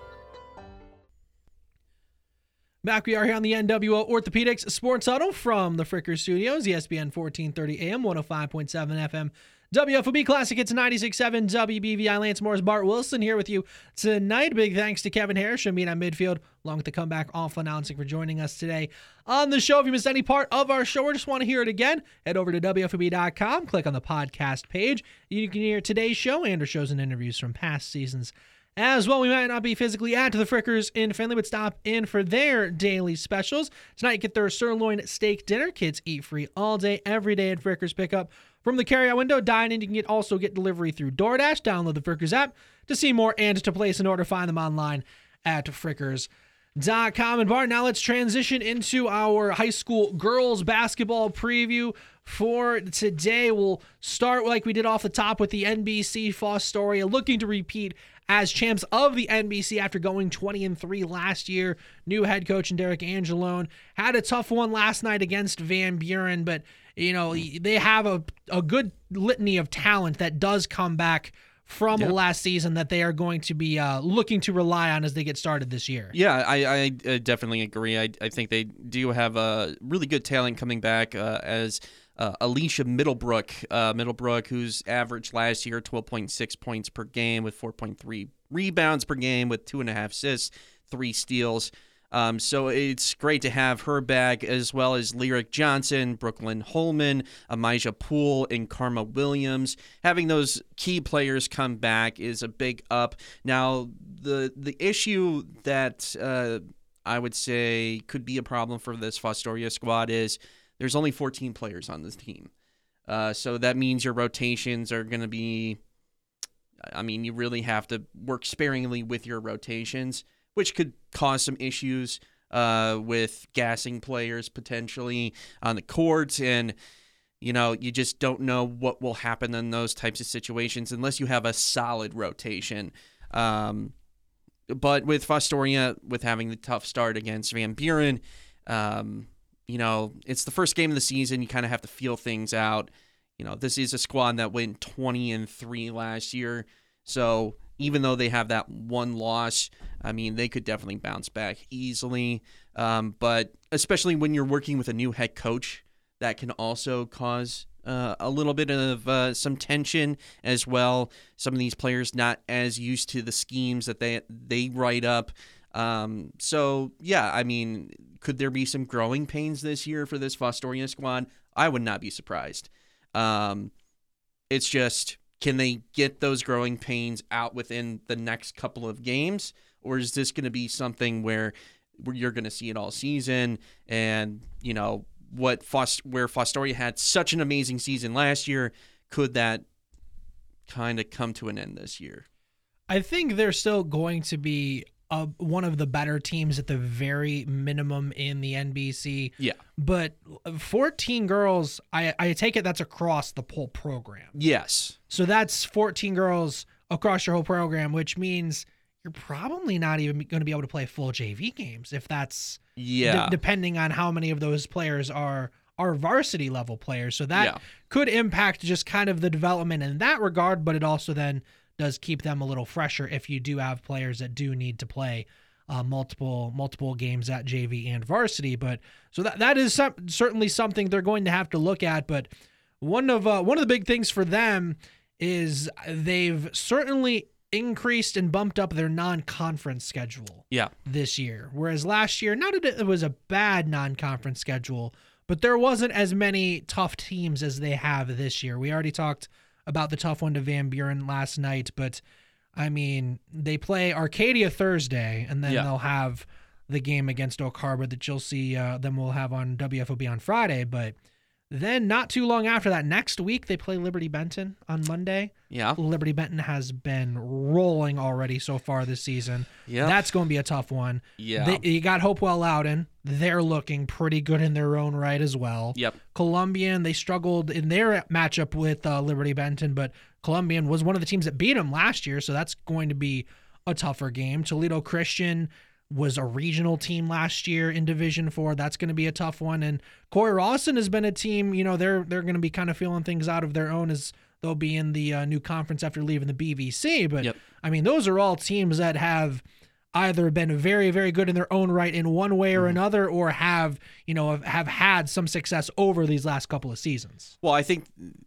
Back we are here on the NWO Orthopedics Sports Huddle from the Fricker Studios, ESPN 1430 AM, 105.7 FM. WFOB Classic, it's 96.7 WBVI. Lance Morris, Bart Wilson here with you tonight. Big thanks to Kevin Harrish from Meet on Midfield, along with the comeback off announcing for joining us today on the show. If you missed any part of our show or just want to hear it again, head over to WFOB.com, click on the podcast page. You can hear today's show and our shows and interviews from past seasons as well, we might not be physically at the Frickers in Findlay, but stop in for their daily specials. Tonight, get their sirloin steak dinner. Kids eat free all day, every day at Frickers Pickup. From the carryout window, dine in. You can get, also get delivery through DoorDash. Download the Frickers app to see more and to place an order. Find them online at Frickers.com. And Bart, now let's transition into our high school girls basketball preview for today. We'll start like we did off the top with the NBC Fostoria, looking to repeat as champs of the NBC after going 20 and 3 last year. New head coach and Derek Angelone had a tough one last night against Van Buren, but you know they have a a good litany of talent that does come back from Yep. last season that they are going to be uh, looking to rely on as they get started this year. Yeah, I, I definitely agree. I, I think they do have a really good talent coming back uh, as uh, Alicia Middlebrook. Uh, Middlebrook, who's averaged last year 12.6 points per game with 4.3 rebounds per game with two and a half assists, three steals. Um, so it's great to have her back, as well as Lyric Johnson, Brooklyn Holman, Amijah Poole, and Karma Williams. Having those key players come back is a big up. Now, the the issue that uh, I would say could be a problem for this Fostoria squad is there's only 14 players on this team. Uh, so that means your rotations are going to be. I mean, you really have to work sparingly with your rotations, which could cause some issues uh, with gassing players potentially on the court. And, you know, you just don't know what will happen in those types of situations unless you have a solid rotation. Um, but with Fostoria, with having the tough start against Van Buren, um, you know, it's the first game of the season. You kind of have to feel things out. You know, this is a squad that went 20 and 3 last year. So even though they have that one loss, I mean, they could definitely bounce back easily. Um, but especially when you're working with a new head coach, that can also cause uh, a little bit of uh, some tension as well. Some of these players not as used to the schemes that they they write up. Um, so yeah, I mean, could there be some growing pains this year for this Fostoria squad? I would not be surprised. Um, it's just can they get those growing pains out within the next couple of games, or is this going to be something where you're going to see it all season and you know what Fost- where Fostoria had such an amazing season last year, could that kind of come to an end this year? I think they're still going to be uh, one of the better teams at the very minimum in the NBC. Yeah. But 14 girls, I, I take it that's across the whole program. Yes. So that's 14 girls across your whole program, which means you're probably not even going to be able to play full JV games if that's yeah. d- depending on how many of those players are are varsity level players. So that Yeah. could impact just kind of the development in that regard, but it also then does keep them a little fresher if you do have players that do need to play uh, multiple multiple games at JV and varsity. But so that that is some, certainly something they're going to have to look at. But one of uh, one of the big things for them is they've certainly increased and bumped up their non-conference schedule Yeah. this year. Whereas last year, not that it was a bad non-conference schedule, but there wasn't as many tough teams as they have this year. We already talked about the tough one to Van Buren last night, but I mean, they play Arcadia Thursday, and then Yeah. they'll have the game against Oak Harbor that you'll see uh, them will have on WFOB on Friday. But then, not too long after that, next week they play Liberty Benton on Monday. Yeah. Liberty Benton has been rolling already so far this season. Yeah. That's going to be a tough one. Yeah. They, you got Hopewell Loudon. They're looking pretty good in their own right as well. Yep. Columbian, they struggled in their matchup with uh, Liberty Benton, but Columbian was one of the teams that beat them last year, so that's going to be a tougher game. Toledo Christian was a regional team last year in Division Four. That's going to be a tough one. And Cory-Rawson has been a team. You know, they're they're going to be kind of feeling things out of their own as they'll be in the uh, new conference after leaving the BVC. But Yep. I mean, those are all teams that have either been very very good in their own right in one way or another or have you know have, have had some success over these last couple of seasons Well, I think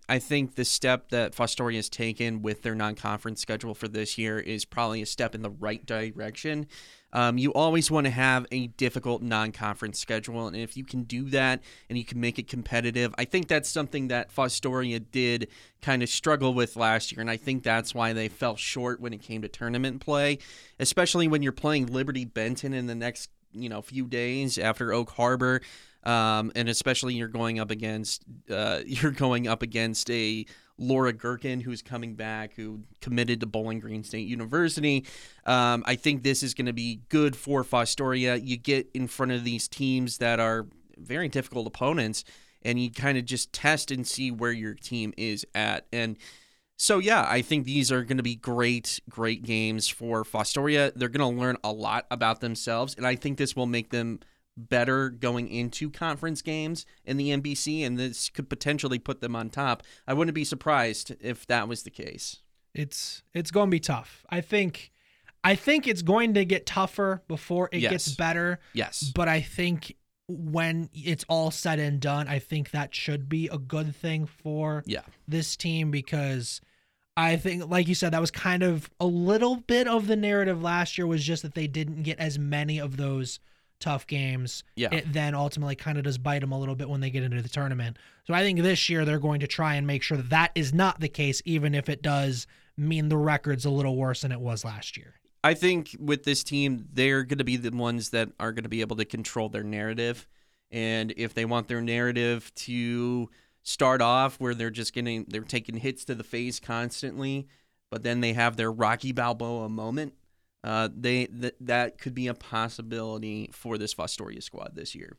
I think the step that Fostoria has taken with their non-conference schedule for this year is probably a step in the right direction. Um, you always want to have a difficult non-conference schedule, and if you can do that and you can make it competitive, I think that's something that Fostoria did kind of struggle with last year, and I think that's why they fell short when it came to tournament play, especially when you're playing Liberty Benton in the next you know few days after Oak Harbor um, and especially you're going up against uh, you're going up against a Laura Gherkin who's coming back who committed to Bowling Green State University. Um, I think this is going to be good for Fostoria. You get in front of these teams that are very difficult opponents, and you kind of just test and see where your team is at and. So yeah, I think these are going to be great, great games for Fostoria. They're going to learn a lot about themselves, and I think this will make them better going into conference games in the NBC, and this could potentially put them on top. I wouldn't be surprised if that was the case. it's it's going to be tough i think i think it's going to get tougher before it gets better Yes. but i think when it's all said and done i think that should be a good thing for Yeah. this team because I think, like you said, that was kind of a little bit of the narrative last year was just that they didn't get as many of those tough games. Yeah. It then ultimately kind of does bite them a little bit when they get into the tournament. So I think this year they're going to try and make sure that that is not the case, even if it does mean the record's a little worse than it was last year. I think with this team, they're going to be the ones that are going to be able to control their narrative. And if they want their narrative to start off where they're just getting, they're taking hits to the face constantly, but then they have their Rocky Balboa moment, uh, they th- that could be a possibility for this Fostoria squad this year.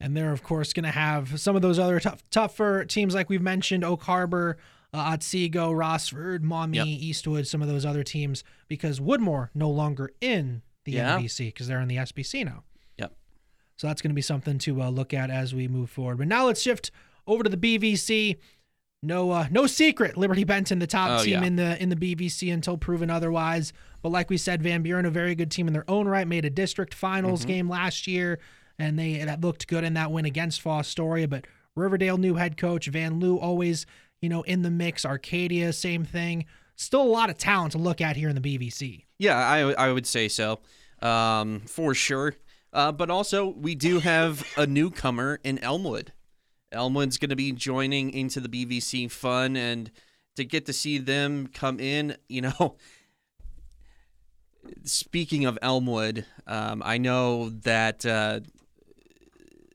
And they're of course going to have some of those other tough, tougher teams like we've mentioned, Oak Harbor, uh, Otsego, Rossford, Maumee, Yep. Eastwood, some of those other teams because Woodmore no longer in the Yeah. NBC because they're in the SBC now. Yep. So that's going to be something to uh, look at as we move forward. But now let's shift over to the BVC. No, uh, no secret. Liberty Benton, the top Oh, team yeah. in the in the BVC until proven otherwise. But like we said, Van Buren, a very good team in their own right, made a district finals Mm-hmm. game last year, and they that looked good in that win against Fostoria. But Riverdale new head coach Van Loo always, you know, in the mix. Arcadia, same thing. Still a lot of talent to look at here in the BVC. Yeah, I, I would say so. um, for sure. Uh, but also, we do have a newcomer in Elmwood. Elmwood's going to be joining into the BVC fun, and to get to see them come in, you know. Speaking of Elmwood, um, I know that uh,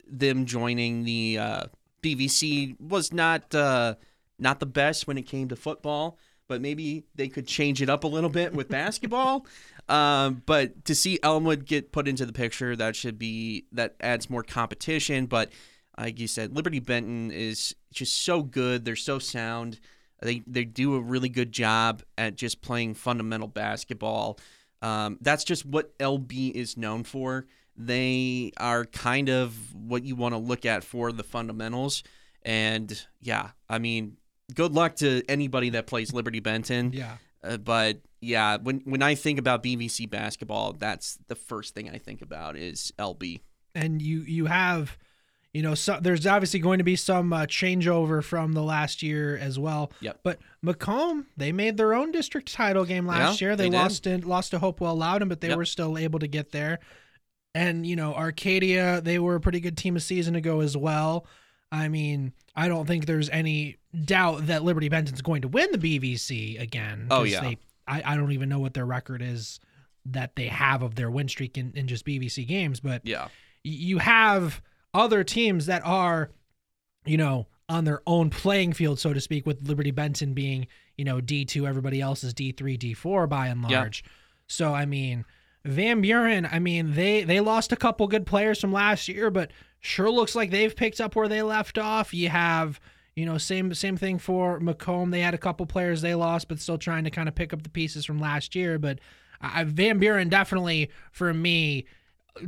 them joining the uh, BVC was not uh, not the best when it came to football, but maybe they could change it up a little bit with basketball. Um, but to see Elmwood get put into the picture, that should be that adds more competition. But like you said, Liberty Benton is just so good. They're so sound. They they do a really good job at just playing fundamental basketball. Um, that's just what LB is known for. They are kind of what you want to look at for the fundamentals. And yeah, I mean, good luck to anybody that plays Liberty Benton. Yeah. Uh, but yeah, when when I think about BVC basketball, that's the first thing I think about is LB. And you you have, you know, so, there's obviously going to be some uh, changeover from the last year as well. Yep. But Macomb, they made their own district title game last Yeah, year. They, they lost in, lost to Hopewell Loudon, but they Yep. were still able to get there. And you know, Arcadia, they were a pretty good team a season ago as well. I mean, I don't think there's any doubt that Liberty Benton's going to win the BVC again. Oh, yeah. They, I, I don't even know what their record is that they have of their win streak in, in just BVC games, but Yeah. y- you have other teams that are, you know, on their own playing field, so to speak, with Liberty Benton being, you know, D2, everybody else is D3, D4 by and Yeah. large. So, I mean, Van Buren, I mean, they they lost a couple good players from last year, but sure looks like they've picked up where they left off. You have, you know, same same thing for Macomb. They had a couple players they lost, but still trying to kind of pick up the pieces from last year. But uh, Van Buren definitely for me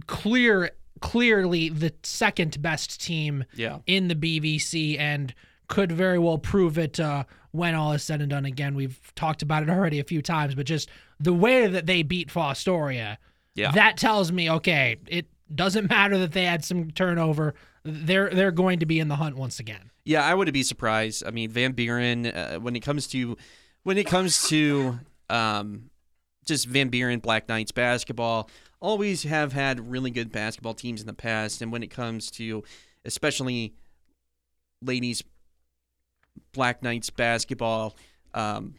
clear clearly the second best team Yeah. in the BVC and could very well prove it uh, when all is said and done. Again, we've talked about it already a few times, but just the way that they beat Fostoria, Yeah. that tells me okay, it doesn't matter that they had some turnover. They're they're going to be in the hunt once again. Yeah, I wouldn't be surprised. I mean, Van Buren, uh, when it comes to when it comes to um, just Van Buren Black Knights basketball, always have had really good basketball teams in the past. And when it comes to especially ladies Black Knights basketball, um,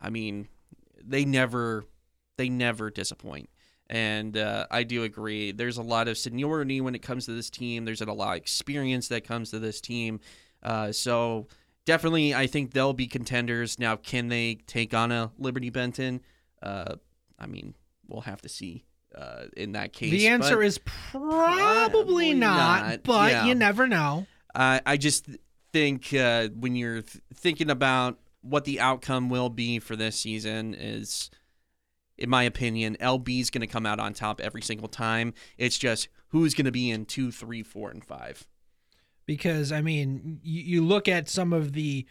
I mean, they never they never disappoint. And uh, I do agree. There's a lot of seniority when it comes to this team. There's a lot of experience that comes to this team. Uh, so definitely, I think they'll be contenders. Now, can they take on a Liberty Benton? Uh, I mean, we'll have to see uh, in that case. the answer is probably Probably not, not, but yeah. you never know. I I just think uh, when you're th- thinking about what the outcome will be for this season is, in my opinion, LB is going to come out on top every single time. It's just who's going to be in two, three, four, and five. because I mean, you, you look at some of the,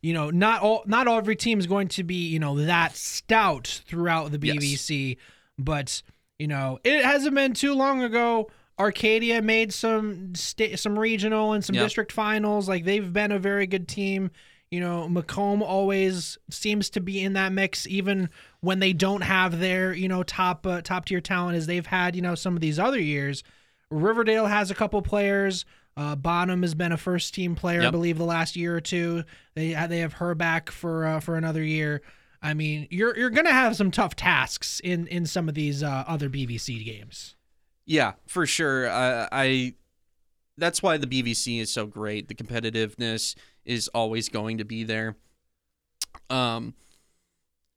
you know, not all, not every team is going to be, you know, that stout throughout the Yes. BVC, but you know, it hasn't been too long ago. Arcadia made some sta- some regional and some Yep. district finals. Like they've been a very good team. You know, Macomb always seems to be in that mix, even when they don't have their you know top uh, top tier talent as they've had you know some of these other years. Riverdale has a couple players. Uh, Bonham has been a first team player, I believe, the last year or two. They they have her back for uh, for another year. I mean, you're you're gonna have some tough tasks in in some of these uh, other BVC games. Yeah, for sure. I, I that's why the BVC is so great. The competitiveness is always going to be there. Um,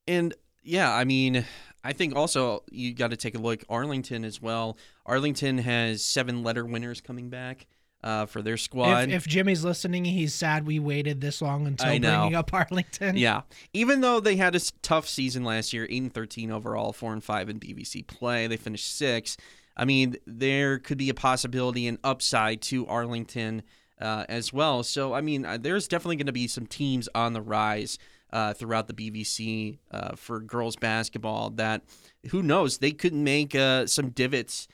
and yeah, I mean, I think also you got to take a look Arlington as well. Arlington has seven letter winners coming back uh, for their squad. If, if Jimmy's listening, he's sad we waited this long until bringing up Arlington. Yeah, even though they had a tough season last year, eight and thirteen overall, four and five in BVC play, they finished six. I mean, there could be a possibility and upside to Arlington uh, as well. So, I mean, uh, there's definitely going to be some teams on the rise uh, throughout the BVC uh, for girls basketball that, who knows, they could make uh, some divots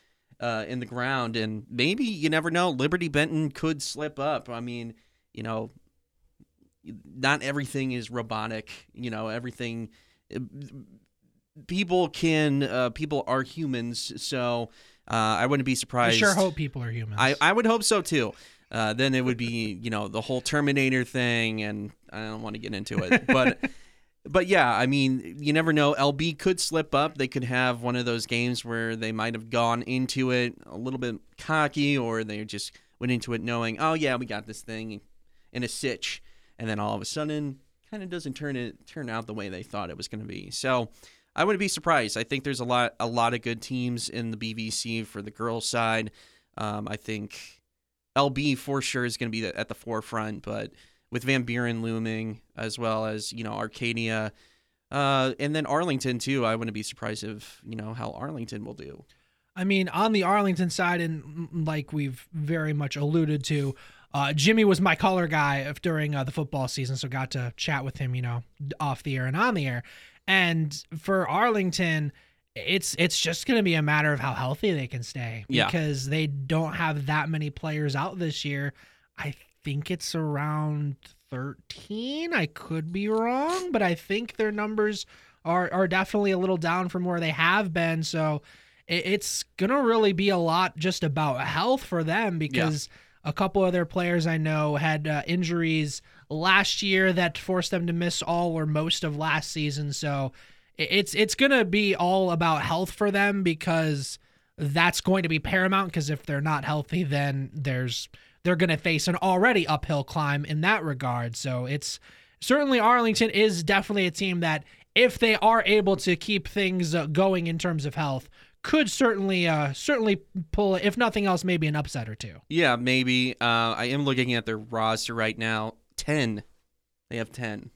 uh, in the ground, and maybe you never know. Liberty Benton could slip up. I mean, you know, not everything is robotic. You know, everything. people can uh, people are humans, so uh, I wouldn't be surprised. I sure hope people are humans. I, I would hope so too. Uh, then it would be you know the whole Terminator thing, and I don't want to get into it, but but yeah, I mean you never know. LB could slip up. They could have one of those games where they might have gone into it a little bit cocky, or they just went into it knowing, oh yeah, we got this thing in a sitch, and then all of a sudden kind of doesn't turn it turn out the way they thought it was going to be. So I wouldn't be surprised. I think there's a lot a lot of good teams in the BVC for the girls side. Um, I think LB for sure is going to be at the forefront, but with Van Buren looming as well as you know Arcadia, uh, and then Arlington too. I wouldn't be surprised if you know how Arlington will do. I mean, on the Arlington side, and like we've very much alluded to, uh, Jimmy was my color guy during uh, the football season, so got to chat with him, you know, off the air and on the air. And for Arlington, it's it's just going to be a matter of how healthy they can stay Yeah. because they don't have that many players out this year. I think it's around 13. I could be wrong, but I think their numbers are are definitely a little down from where they have been. So it, it's gonna really be a lot just about health for them because a couple of their players I know had uh, injuries last year that forced them to miss all or most of last season. So it's it's gonna be all about health for them because that's going to be paramount. Because if they're not healthy, then there's they're going to face an already uphill climb in that regard. So it's certainly Arlington is definitely a team that if they are able to keep things uh, going in terms of health, could certainly uh certainly pull if nothing else maybe an upset or two. Yeah, maybe. Uh, I am looking at their roster right now. Ten. They have ten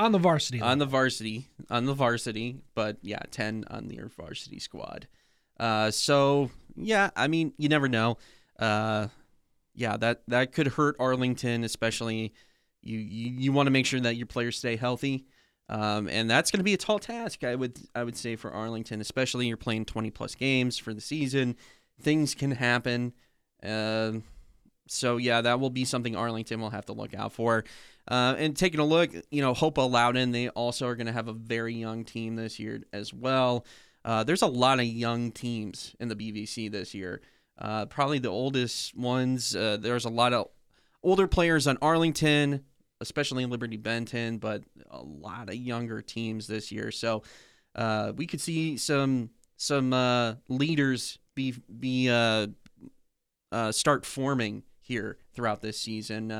On the varsity. on the varsity. On the varsity, but yeah, ten on their varsity squad. Uh, so yeah, I mean, you never know. Uh, yeah, that that could hurt Arlington, especially. You you, you want to make sure that your players stay healthy. Um, and that's going to be a tall task, I would I would say for Arlington, especially you're playing 20 plus games for the season. Things can happen. Um so yeah, that will be something Arlington will have to look out for. Uh, and taking a look, you know, Hopewell Loudon, they also are going to have a very young team this year as well. Uh, there's a lot of young teams in the BVC this year. Uh, probably the oldest ones. Uh, there's a lot of older players on Arlington, especially in Liberty Benton, but a lot of younger teams this year. So uh, we could see some some uh, leaders be be uh, uh, start forming here throughout this season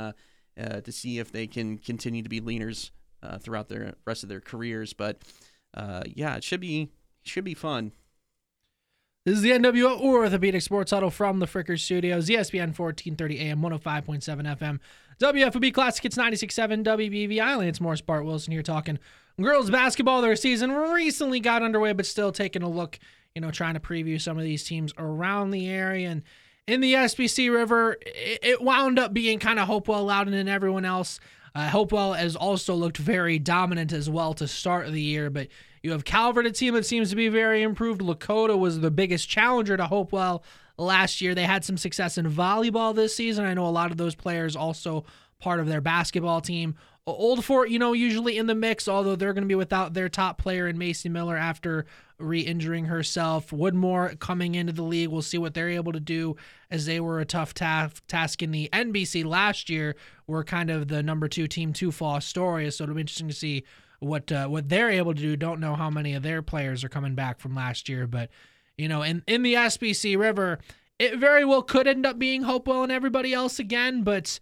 to see if they can continue to be leaders throughout their rest of their careers. But yeah, it should be should be fun. This is the NWO Orthopedic Sports Huddle from the Fricker Studios, ESPN 1430 AM, 105.7 FM, WFOB Classic, it's 96.7 WBV Island. It's Morris Bart Wilson here talking girls basketball. Their season recently got underway, but still taking a look, you know, trying to preview some of these teams around the area. And in the SBC River, it, it wound up being kind of Hopewell, Loudon, and everyone else. Uh, Hopewell has also looked very dominant as well to start the year, but you have Calvert, a team that seems to be very improved. Lakota was the biggest challenger to Hopewell last year. They had some success in volleyball this season. I know a lot of those players also part of their basketball team. Old Fort, you know, usually in the mix, although they're going to be without their top player in Macy Miller after re-injuring herself. Woodmore coming into the league. We'll see what they're able to do as they were a tough ta- task in the NBC last year. Were kind of the number two team to Fostoria, so it'll be interesting to see what uh, what they're able to do. Don't know how many of their players are coming back from last year, but you know, in in the SBC River, it very well could end up being Hopewell and everybody else again. But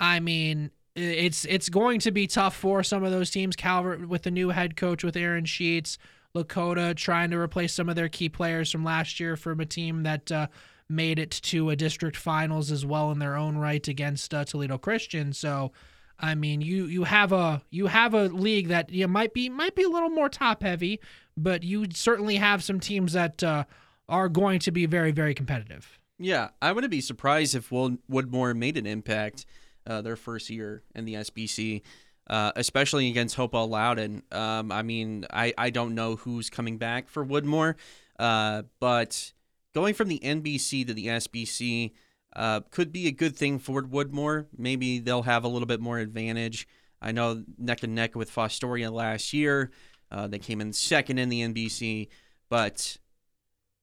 I mean, it's it's going to be tough for some of those teams. Calvert with the new head coach with Aaron Sheets, Lakota trying to replace some of their key players from last year from a team that. Uh, Made it to a district finals as well in their own right against uh, Toledo Christian. So, I mean, you you have a you have a league that you know, might be might be a little more top heavy, but you certainly have some teams that uh, are going to be very very competitive. Yeah, I wouldn't be surprised if Wood- Woodmore made an impact uh, their first year in the SBC, uh, especially against Hopewell Loudon. Um, I mean, I, I don't know who's coming back for Woodmore, uh, but going from the NBC to the SBC uh, could be a good thing for Woodmore. Maybe they'll have a little bit more advantage. I know neck and neck with Fostoria last year. Uh, they came in second in the NBC, but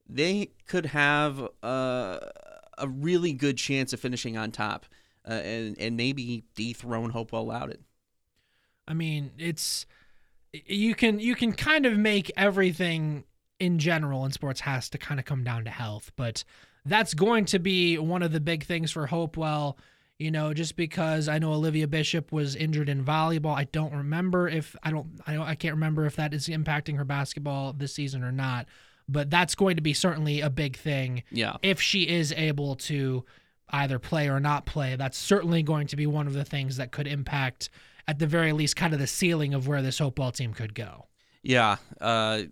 they could have uh, a really good chance of finishing on top and and maybe dethrone Hopewell Loudon. I mean, it's you can you can kind of make everything in general in sports has to kind of come down to health, but that's going to be one of the big things for Hopewell. You know, just because I know Olivia Bishop was injured in volleyball, I don't remember if I don't I don't I can't remember if that is impacting her basketball this season or not. But that's going to be certainly a big thing. Yeah. If she is able to either play or not play, that's certainly going to be one of the things that could impact, at the very least, kind of the ceiling of where this Hopewell team could go. Yeah. Uh,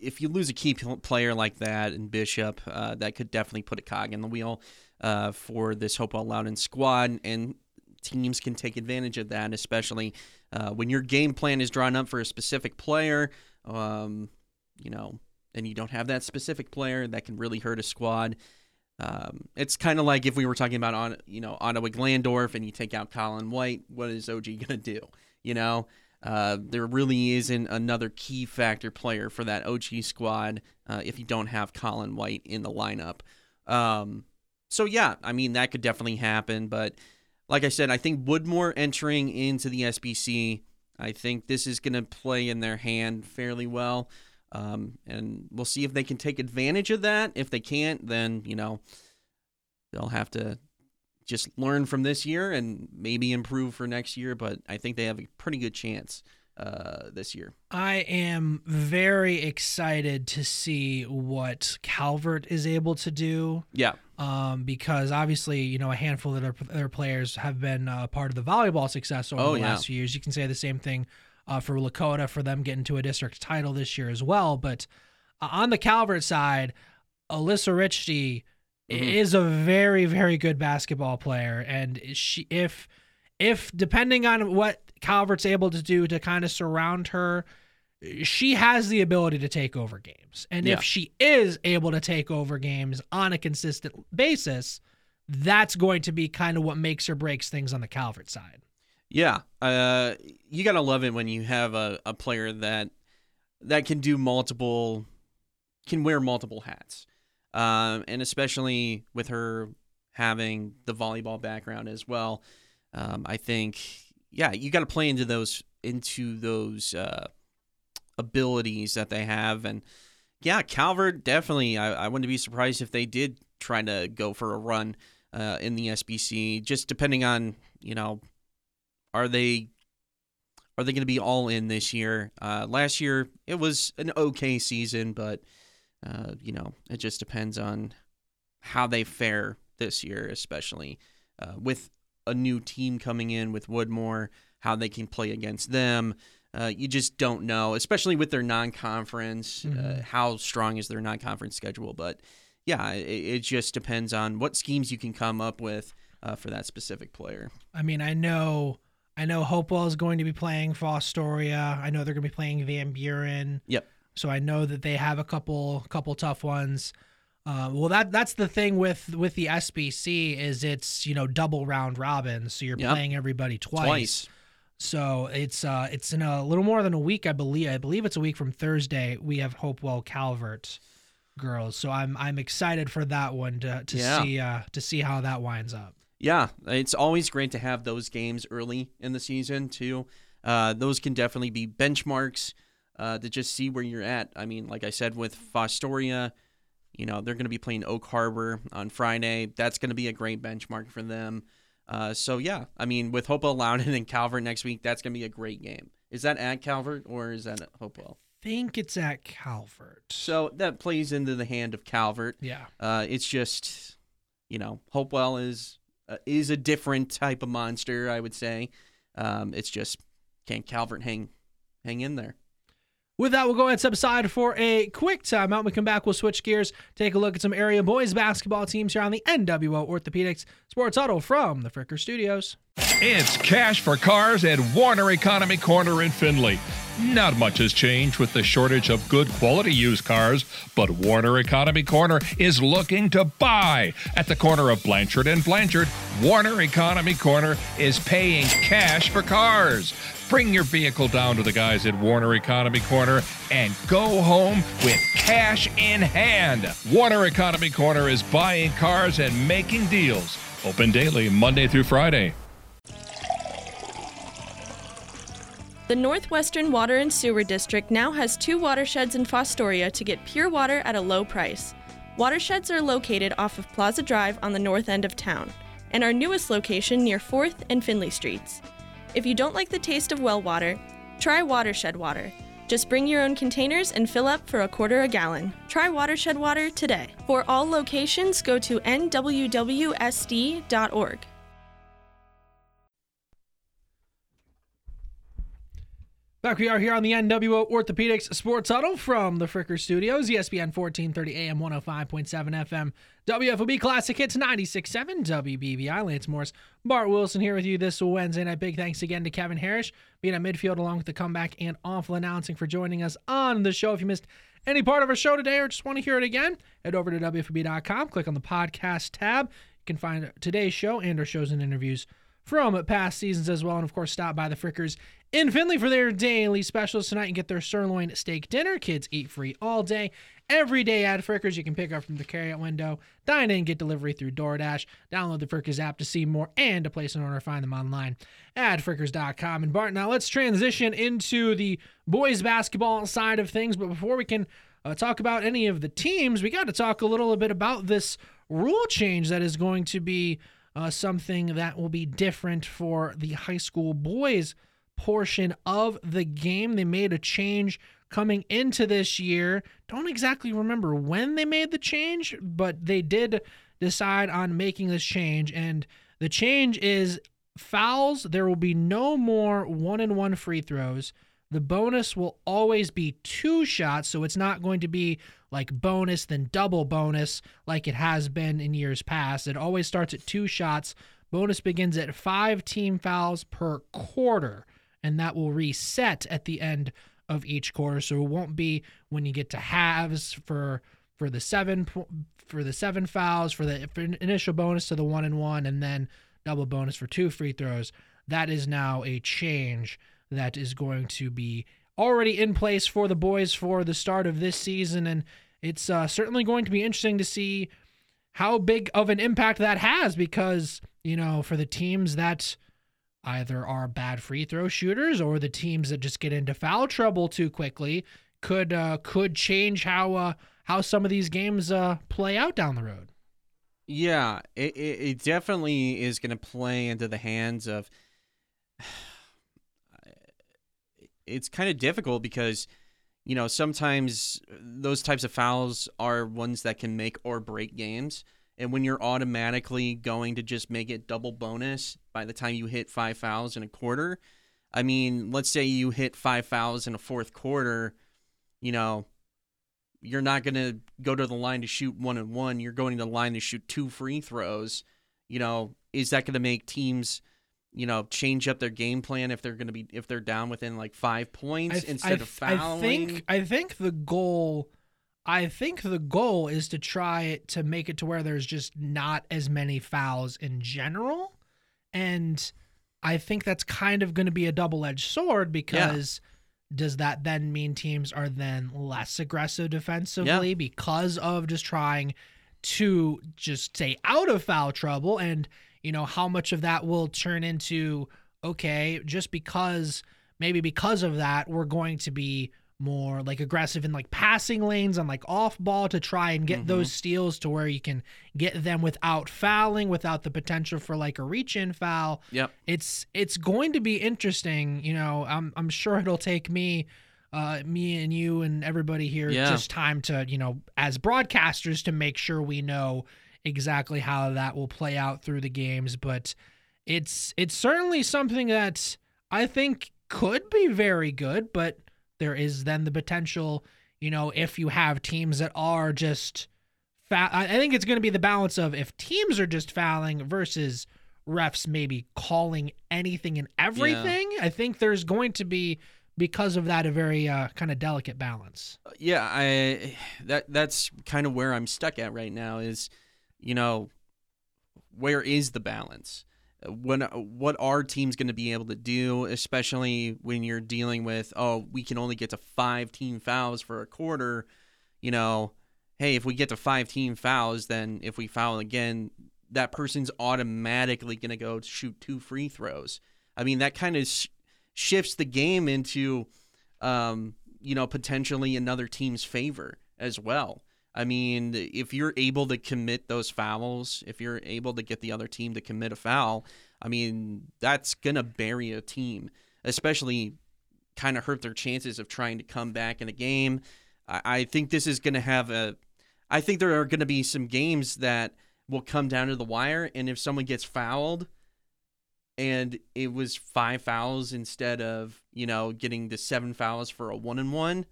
if you lose a key player like that and Bishop, uh, that could definitely put a cog in the wheel uh, for this Hope Hopewell Loudon squad. And teams can take advantage of that, especially uh, when your game plan is drawn up for a specific player. Um, you know, and you don't have that specific player that can really hurt a squad. Um, it's kind of like if we were talking about on you know Ottawa Glandorf and you take out Colin White, what is OG gonna do? You know, uh, there really isn't another key factor player for that OG squad uh, if you don't have Colin White in the lineup. Um, so yeah, I mean that could definitely happen, but like I said, I think Woodmore entering into the SBC, I think this is gonna play in their hand fairly well. Um, and we'll see if they can take advantage of that. If they can't, then, you know, they'll have to just learn from this year and maybe improve for next year. But I think they have a pretty good chance uh, this year. I am very excited to see what Calvert is able to do. Yeah. Um, because obviously, you know, a handful of their, their players have been uh, part of the volleyball success over Oh, the yeah. last few years. You can say the same thing uh, for Lakota for them getting to a district title this year as well. But uh, on the Calvert side, Alyssa Richty Mhm. is a very, very good basketball player, and she if if depending on what Calvert's able to do to kind of surround her, she has the ability to take over games. And Yeah. if she is able to take over games on a consistent basis, that's going to be kind of what makes or breaks things on the Calvert side. Yeah, uh, you gotta love it when you have a, a player that that can do multiple, can wear multiple hats, um, and especially with her having the volleyball background as well. Um, I think, yeah, you got to play into those into those uh, abilities that they have, and yeah, Calvert definitely. I, I wouldn't be surprised if they did try to go for a run uh, in the SBC, just depending on you know are they are they going to be all in this year? Uh, last year it was an okay season, but uh, you know it just depends on how they fare this year, especially uh, with a new team coming in with Woodmore, how they can play against them. Uh, you just don't know, especially with their non-conference. Uh, Mhm. how strong is their non-conference schedule? But yeah, it, it just depends on what schemes you can come up with uh, for that specific player. I mean, I know I know Hopewell is going to be playing Fostoria. I know they're going to be playing Van Buren. Yep. So I know that they have a couple couple tough ones. Uh, well, that that's the thing with with the SBC is it's you know double round robin, so you're Yep. playing everybody twice. Twice. So it's uh it's in a little more than a week, I believe. I believe it's a week from Thursday. We have Hopewell Calvert girls, so I'm I'm excited for that one to to Yeah. see uh to see how that winds up. Yeah, it's always great to have those games early in the season too. Uh, those can definitely be benchmarks uh, to just see where you're at. I mean, like I said with Fostoria, you know they're going to be playing Oak Harbor on Friday. That's going to be a great benchmark for them. Uh, so yeah, I mean with Hopewell Loudon and Calvert next week, that's going to be a great game. Is that at Calvert or is that at Hopewell? think it's at Calvert. So that plays into the hand of Calvert. Yeah. Uh, it's just, you know, Hopewell is uh, is a different type of monster. I would say. Um, it's just can Calvert hang hang in there? With that, we'll go ahead and step aside for a quick timeout. When we come back, we'll switch gears, take a look at some area boys basketball teams here on the NWO Orthopedics Sports Huddle from the Fricker Studios. It's cash for cars at Warner Economy Corner in Findlay. Not much has changed with the shortage of good quality used cars, but Warner Economy Corner is looking to buy. At the corner of Blanchard and Blanchard, Warner Economy Corner is paying cash for cars. Bring your vehicle down to the guys at Warner Economy Corner and go home with cash in hand. Warner Economy Corner is buying cars and making deals. Open daily, Monday through Friday. The Northwestern Water and Sewer District now has two watersheds in Fostoria to get pure water at a low price. Watersheds are located off of Plaza Drive on the north end of town, and our newest location near 4th and Finley Streets. If you don't like the taste of well water, try Watershed Water. Just bring your own containers and fill up for a quarter a gallon. Try Watershed Water today. For all locations, go to nwwsd.org. Back we are here on the NWO Orthopedics Sports Huddle from the Fricker Studios, ESPN 1430 AM 105.7 FM, WFOB Classic Hits 96.7 WBBI. Lance Morris, Bart Wilson here with you this Wednesday night. Big thanks again to Kevin Harrish being at midfield along with the comeback and awful announcing for joining us on the show. If you missed any part of our show today or just want to hear it again, head over to WFOB.com, click on the podcast tab. You can find today's show and our shows and interviews from past seasons as well. And of course, stop by the Frickers in Findlay for their daily specials tonight and get their sirloin steak dinner. Kids eat free all day. Every day at Frickers, you can pick up from the carryout window, dine in, get delivery through DoorDash. Download the Frickers app to see more and to place an order. Find them online at frickers.com. And Bart, now let's transition into the boys basketball side of things. But before we can uh, talk about any of the teams, we got to talk a little bit about this rule change that is going to be uh, something that will be different for the high school boys portion of the game. They made a change coming into this year. Don't exactly remember when they made the change, but they did decide on making this change. And the change is fouls. There will be no more one and one free throws. The bonus will always be two shots, so it's not going to be like bonus then double bonus like it has been in years past. It always starts at two shots. Bonus begins at five team fouls per quarter, and that will reset at the end of each quarter. So it won't be when you get to halves for for the seven for the seven fouls for the for initial bonus to the one and one, and then double bonus for two free throws. That is now a change that is going to be already in place for the boys for the start of this season. And it's uh, certainly going to be interesting to see how big of an impact that has because, you know, for the teams that either are bad free throw shooters or the teams that just get into foul trouble too quickly could uh, could change how uh, how some of these games uh, play out down the road. Yeah, it, it definitely is going to play into the hands of it's kind of difficult because you know sometimes those types of fouls are ones that can make or break games and when you're automatically going to just make it double bonus by the time you hit five fouls in a quarter i mean let's say you hit five fouls in a fourth quarter you know you're not going to go to the line to shoot one and one you're going to the line to shoot two free throws you know is that going to make teams you know, change up their game plan if they're going to be if they're down within like five points th- instead th- of fouling. I think I think the goal, I think the goal is to try to make it to where there's just not as many fouls in general, and I think that's kind of going to be a double edged sword because. Yeah. Does that then mean teams are then less aggressive defensively yeah. because of just trying to just stay out of foul trouble and you know, how much of that will turn into, okay, just because maybe because of that, we're going to be more like aggressive in like passing lanes on like off ball to try and get mm-hmm. those steals to where you can get them without fouling without the potential for like a reach in foul. Yep. It's it's going to be interesting, you know, I'm I'm sure it'll take me uh me and you and everybody here yeah. just time to, you know, as broadcasters to make sure we know exactly how that will play out through the games, but it's it's certainly something that I think could be very good, but there is then the potential, you know, if you have teams that are just fa- I think it's going to be the balance of if teams are just fouling versus refs maybe calling anything and everything. Yeah. I think there's going to be because of that a very uh, kind of delicate balance. Yeah, I that that's kind of where I'm stuck at right now. Is you know where is the balance? When what are teams going to be able to do, especially when you're dealing with oh we can only get to five team fouls for a quarter, you know, hey if we get to five team fouls, then if we foul again, that person's automatically going to go shoot two free throws. I mean that kind of sh- shifts the game into, um, you know, potentially another team's favor as well. I mean, if you're able to commit those fouls, if you're able to get the other team to commit a foul, I mean, that's going to bury a team, especially kind of hurt their chances of trying to come back in a game. I, I think this is going to have a. I think there are going to be some games that will come down to the wire, and if someone gets fouled, and it was five fouls instead of you know getting the seven fouls for a one and one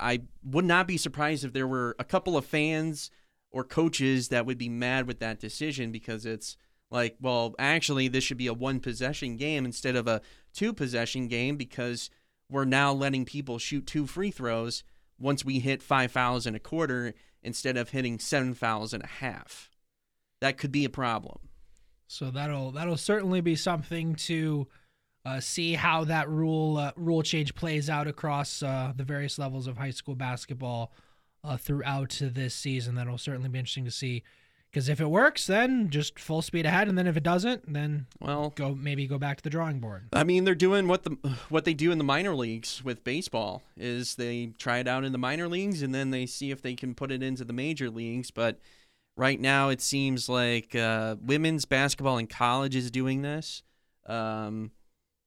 I, would not be surprised if there were a couple of fans or coaches that would be mad with that decision because it's like, well, actually, this should be a one possession game instead of a two possession game because we're now letting people shoot two free throws once we hit five fouls in a quarter instead of hitting seven fouls in a half. That could be a problem. So that'll that'll certainly be something to uh, see how that rule uh, rule change plays out across uh, the various levels of high school basketball uh, throughout this season. That'll certainly be interesting to see. Because if it works, then just full speed ahead, and then if it doesn't, then well, go maybe go back to the drawing board. I mean, they're doing what the what they do in the minor leagues with baseball is they try it out in the minor leagues, and then they see if they can put it into the major leagues. But right now, it seems like uh, women's basketball in college is doing this. Um,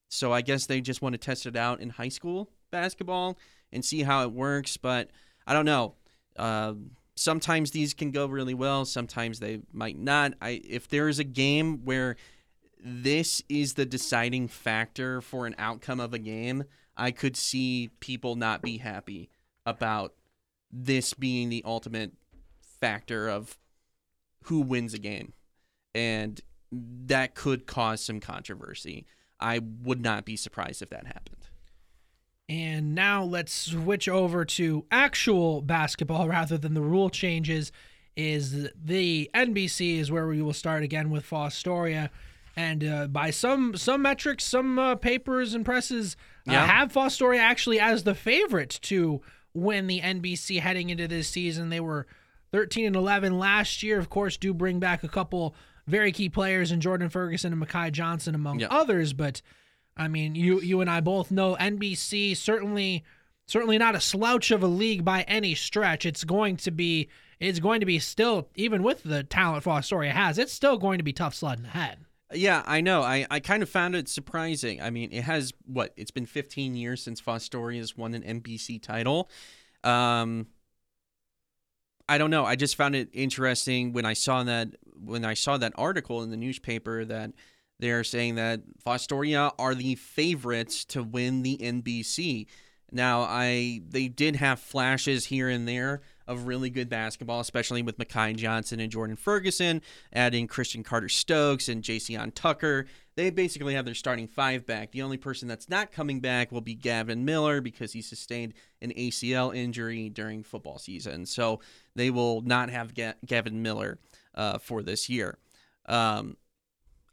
so I guess they just want to test it out in high school basketball and see how it works. But I don't know. Uh, sometimes these can go really well. Sometimes they might not. I if there is a game where this is the deciding factor for an outcome of a game, I could see people not be happy about this being the ultimate factor of who wins a game. And that could cause some controversy. I would not be surprised if that happened. And now let's switch over to actual basketball rather than the rule changes. Is the NBC is where we will start again with Fostoria, and uh, by some some metrics, some uh, papers and presses uh, yeah. have Fostoria actually as the favorite to win the NBC heading into this season. They were 13 and 11 last year. Of course, do bring back a couple very key players in Jordan Ferguson and Makai Johnson, among yep. others. But I mean, you you and I both know NBC certainly certainly not a slouch of a league by any stretch. It's going to be it's going to be still even with the talent Fostoria has, it's still going to be tough sledding ahead. Yeah, I know. I, I kind of found it surprising. I mean, it has what? It's been 15 years since Fostoria has won an NBC title. Um, I don't know. I just found it interesting when I saw that when I saw that article in the newspaper that they're saying that Fostoria are the favorites to win the NBC. Now, I they did have flashes here and there of really good basketball, especially with Makai Johnson and Jordan Ferguson, adding Christian Carter Stokes and Jason Tucker. They basically have their starting five back. The only person that's not coming back will be Gavin Miller because he sustained an ACL injury during football season. So they will not have Ga- Gavin Miller uh, for this year. Um,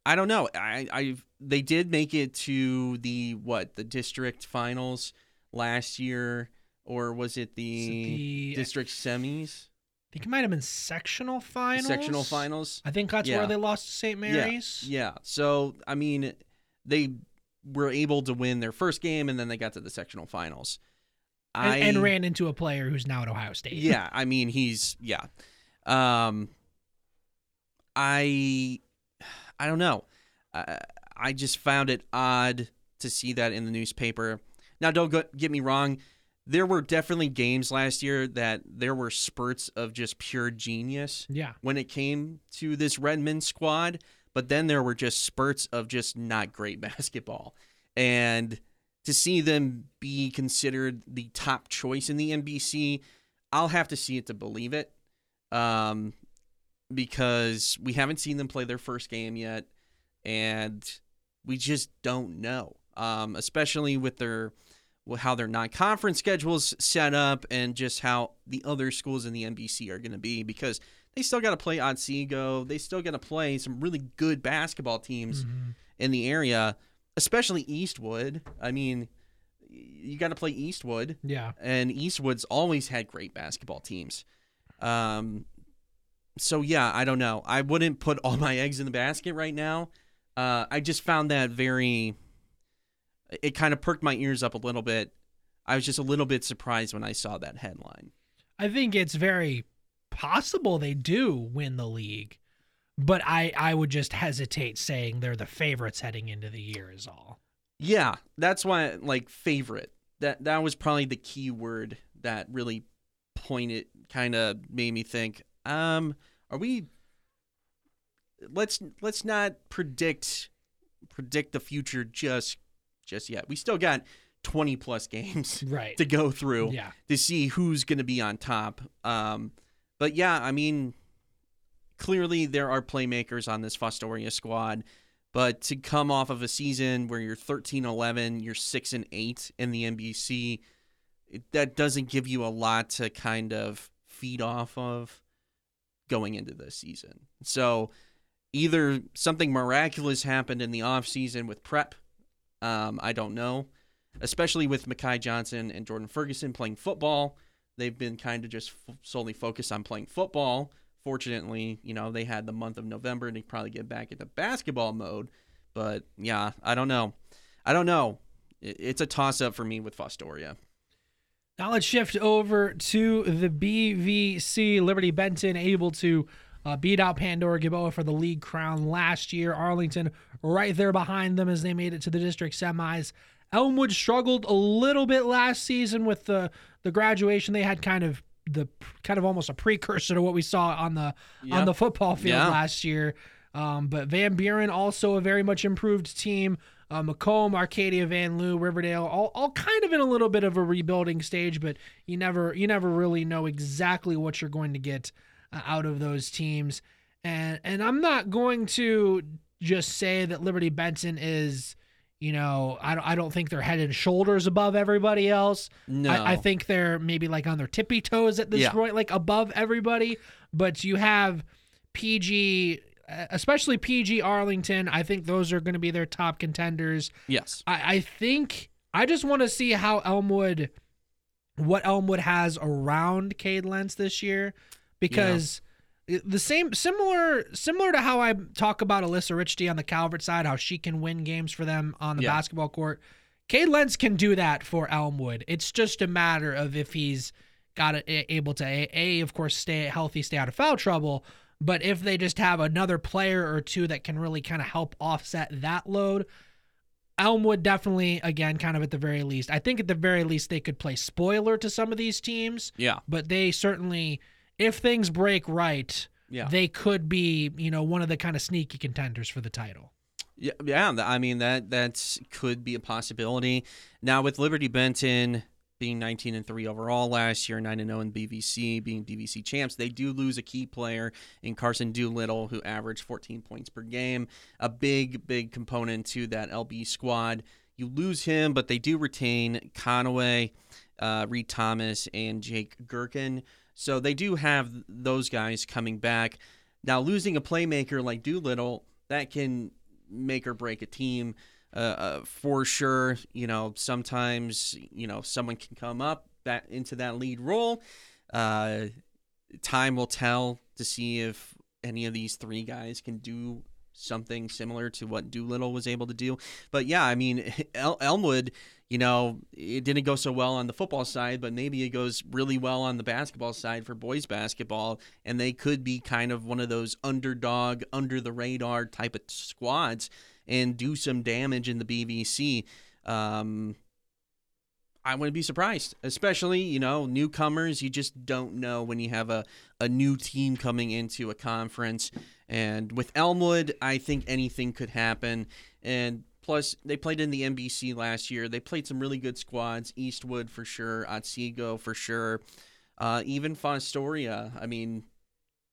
I don't know. I, I they did make it to the what the district finals last year, or was it the, the district semis? I think it might have been sectional finals. Sectional finals. I think that's yeah. where they lost to St. Mary's. Yeah. yeah. So I mean, they were able to win their first game, and then they got to the sectional finals. And, I, and ran into a player who's now at Ohio State. Yeah, I mean he's yeah. Um, I I don't know. I, I just found it odd to see that in the newspaper. Now, don't go, get me wrong. There were definitely games last year that there were spurts of just pure genius. Yeah. When it came to this Redmen squad, but then there were just spurts of just not great basketball. And to see them be considered the top choice in the NBC, I'll have to see it to believe it. Um, because we haven't seen them play their first game yet, and we just don't know. Um, especially with their how their non-conference schedules set up and just how the other schools in the NBC are going to be because they still got to play Otsego. They still got to play some really good basketball teams mm-hmm. in the area, especially Eastwood. I mean, you got to play Eastwood. Yeah. And Eastwood's always had great basketball teams. Um, so yeah, I don't know. I wouldn't put all my eggs in the basket right now. Uh, I just found that very. It kind of perked my ears up a little bit. I was just a little bit surprised when I saw that headline. I think it's very possible they do win the league, but I I would just hesitate saying they're the favorites heading into the year. Is all. Yeah, that's why like favorite. That that was probably the key word that really pointed kind of made me think, um, are we let's let's not predict predict the future just just yet. We still got 20 plus games right. to go through yeah. to see who's going to be on top. Um, but yeah, I mean, clearly there are playmakers on this Fostoria squad. But to come off of a season where you're 13 11, you're 6 and 8 in the NBC, it, that doesn't give you a lot to kind of feed off of going into this season. So either something miraculous happened in the offseason with prep, um, I don't know, especially with Makai Johnson and Jordan Ferguson playing football. They've been kind of just f- solely focused on playing football fortunately, you know, they had the month of November to probably get back into basketball mode. But yeah, I don't know. I don't know. It's a toss up for me with Fostoria. Now let's shift over to the BVC. Liberty Benton able to uh, beat out Pandora Gilboa for the league crown last year. Arlington right there behind them as they made it to the district semis. Elmwood struggled a little bit last season with the the graduation. They had kind of the kind of almost a precursor to what we saw on the yep. on the football field yeah. last year. Um, but Van Buren also a very much improved team. Uh, Macomb, Arcadia, Vanlue, Riverdale, all, all kind of in a little bit of a rebuilding stage, but you never you never really know exactly what you're going to get uh, out of those teams. And and I'm not going to just say that Liberty Benton is you know, I don't, I don't think they're head and shoulders above everybody else. No. I, I think they're maybe like on their tippy toes at this yeah. point, like above everybody. But you have PG, especially PG Arlington. I think those are going to be their top contenders. Yes. I, I think I just want to see how Elmwood, what Elmwood has around Cade Lentz this year, because the same similar similar to how I talk about Alyssa Richty on the Calvert side, how she can win games for them on the yeah. basketball court. Cade Lentz can do that for Elmwood. It's just a matter of if he's got a, able to a, a of course stay healthy, stay out of foul trouble. But if they just have another player or two that can really kind of help offset that load, Elmwood definitely, again, kind of at the very least. I think at the very least they could play spoiler to some of these teams. Yeah. But they certainly if things break right, yeah. they could be, you know, one of the kind of sneaky contenders for the title. Yeah, yeah. I mean that that could be a possibility. Now with Liberty Benton being 19 and three overall last year, nine and 0 in BVC, being BVC champs, they do lose a key player in Carson Doolittle, who averaged 14 points per game, a big big component to that LB squad. You lose him, but they do retain Conaway, uh, Reed Thomas, and Jake Gherkin. So they do have those guys coming back. Now, losing a playmaker like Doolittle, that can make or break a team uh, uh, for sure. You know, sometimes, you know, someone can come up that into that lead role. Uh, time will tell to see if any of these three guys can do something similar to what Doolittle was able to do. But yeah, I mean, El- Elmwood you know, it didn't go so well on the football side, but maybe it goes really well on the basketball side for boys basketball, and they could be kind of one of those underdog, under the radar type of squads and do some damage in the BVC. Um, I wouldn't be surprised, especially you know newcomers. You just don't know when you have a a new team coming into a conference. And with Elmwood, I think anything could happen. And Plus, they played in the NBC last year. They played some really good squads. Eastwood for sure, Otsego for sure, uh, even Fostoria. I mean,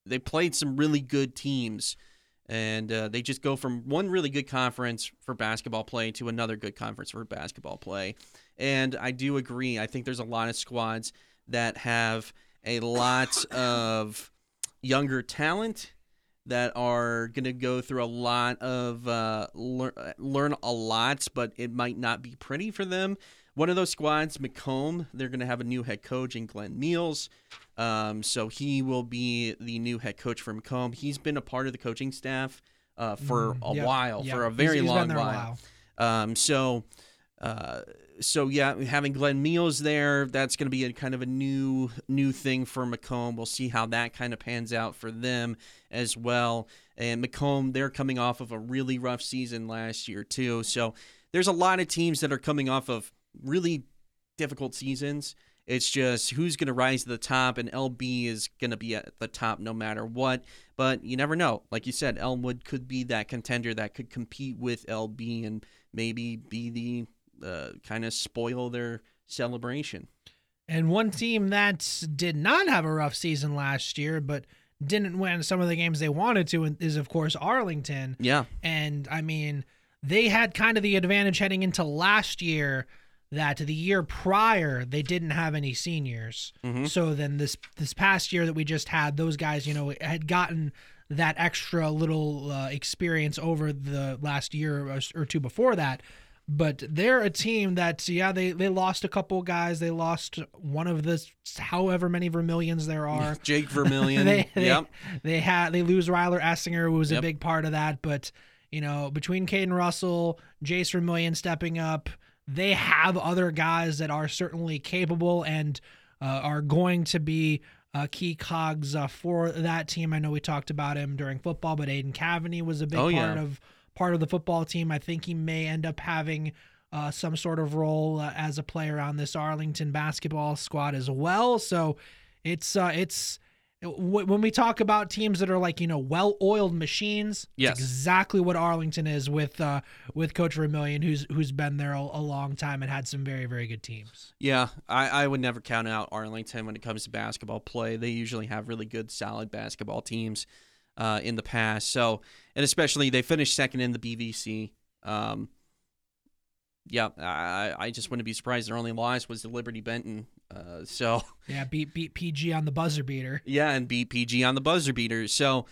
they played some really good teams, and uh, they just go from one really good conference for basketball play to another good conference for basketball play. And I do agree. I think there's a lot of squads that have a lot of younger talent that are going to go through a lot of uh, lear- learn a lot, but it might not be pretty for them. One of those squads, Macomb, they're going to have a new head coach in Glenn Meals. Um, so he will be the new head coach for Macomb. He's been a part of the coaching staff uh, for Mm, a yeah, while, yeah. for a He's- very he's been long a while. Um, so, uh, so yeah, having Glenn Meals there, that's going to be a kind of a new new thing for Macomb. We'll see how that kind of pans out for them as well. And Macomb, they're coming off of a really rough season last year too. So there's a lot of teams that are coming off of really difficult seasons. It's just who's going to rise to the top, and LB is going to be at the top no matter what. But you never know. Like you said, Elmwood could be that contender that could compete with LB and maybe be the uh, kind of spoil their celebration. And one team that did not have a rough season last year, but didn't win some of the games they wanted to, is of course Arlington. Yeah. And I mean, they had kind of the advantage heading into last year that the year prior they didn't have any seniors. Mhm. So then this this past year that we just had, those guys, you know, had gotten that extra little uh, experience over the last year or two before that. But they're a team that, yeah, they, they lost a couple guys. They lost one of the however many Vermillions there are. Jake Vermillion. they, they, yep. they had they lose Ryler Essinger, who was a big part of that. But you know, between Caden Russell, Jace Vermillion stepping up, they have other guys that are certainly capable and uh, are going to be uh, key cogs uh, for that team. I know we talked about him during football, but Aiden Cavaney was a big Oh, part yeah. of part of the football team. I think he may end up having uh, some sort of role uh, as a player on this Arlington basketball squad as well. So it's uh, it's w- when we talk about teams that are like you know well-oiled machines. Yes. exactly what Arlington is with uh, with Coach Vermillion, who's who's been there a, a long time and had some very very good teams. Yeah, I, I would never count out Arlington when it comes to basketball play. They usually have really good, solid basketball teams uh, in the past. So, and especially they finished second in the BVC. Um, yeah, I, I just wouldn't be surprised. Their only loss was the Liberty Benton. Uh, so, Yeah, beat beat PG on the buzzer beater. yeah, and beat PG on the buzzer beater. So,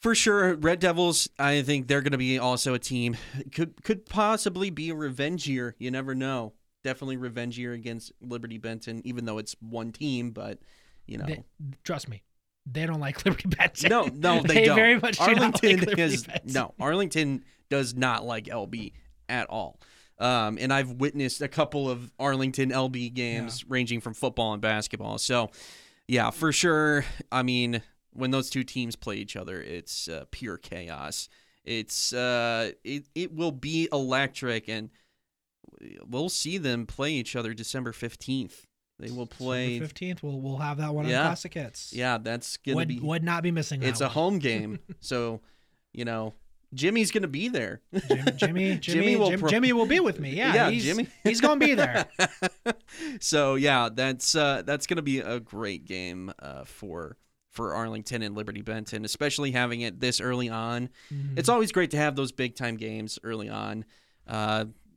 for sure, Red Devils. I think they're going to be also a team could could possibly be a revengier. You never know. Definitely revengier against Liberty Benton, even though it's one team. But you know, They- trust me, they don't like Liberty Benton. no, no, they, don't. very much do Arlington like Liberty is no. Arlington does not like LB at all. Um, and I've witnessed a couple of Arlington LB games ranging from football and basketball. So, yeah, for sure. I mean, when those two teams play each other, it's uh, pure chaos. It's uh, it it will be electric, and we'll see them play each other December fifteenth. They will play. Fifteenth, we'll we'll have that one Yeah. on Classic Hits. Yeah, that's gonna would be. would not be missing. It's a home game, so you know Jimmy's gonna be there. Jim- Jimmy, Jimmy, will Jim- pro- Jimmy will be with me. Yeah, Yeah, he's, Jimmy. he's gonna be there. so yeah, that's uh, that's gonna be a great game uh, for for Arlington and Liberty Benton, especially having it this early on. Mm-hmm. It's always great to have those big time games early on,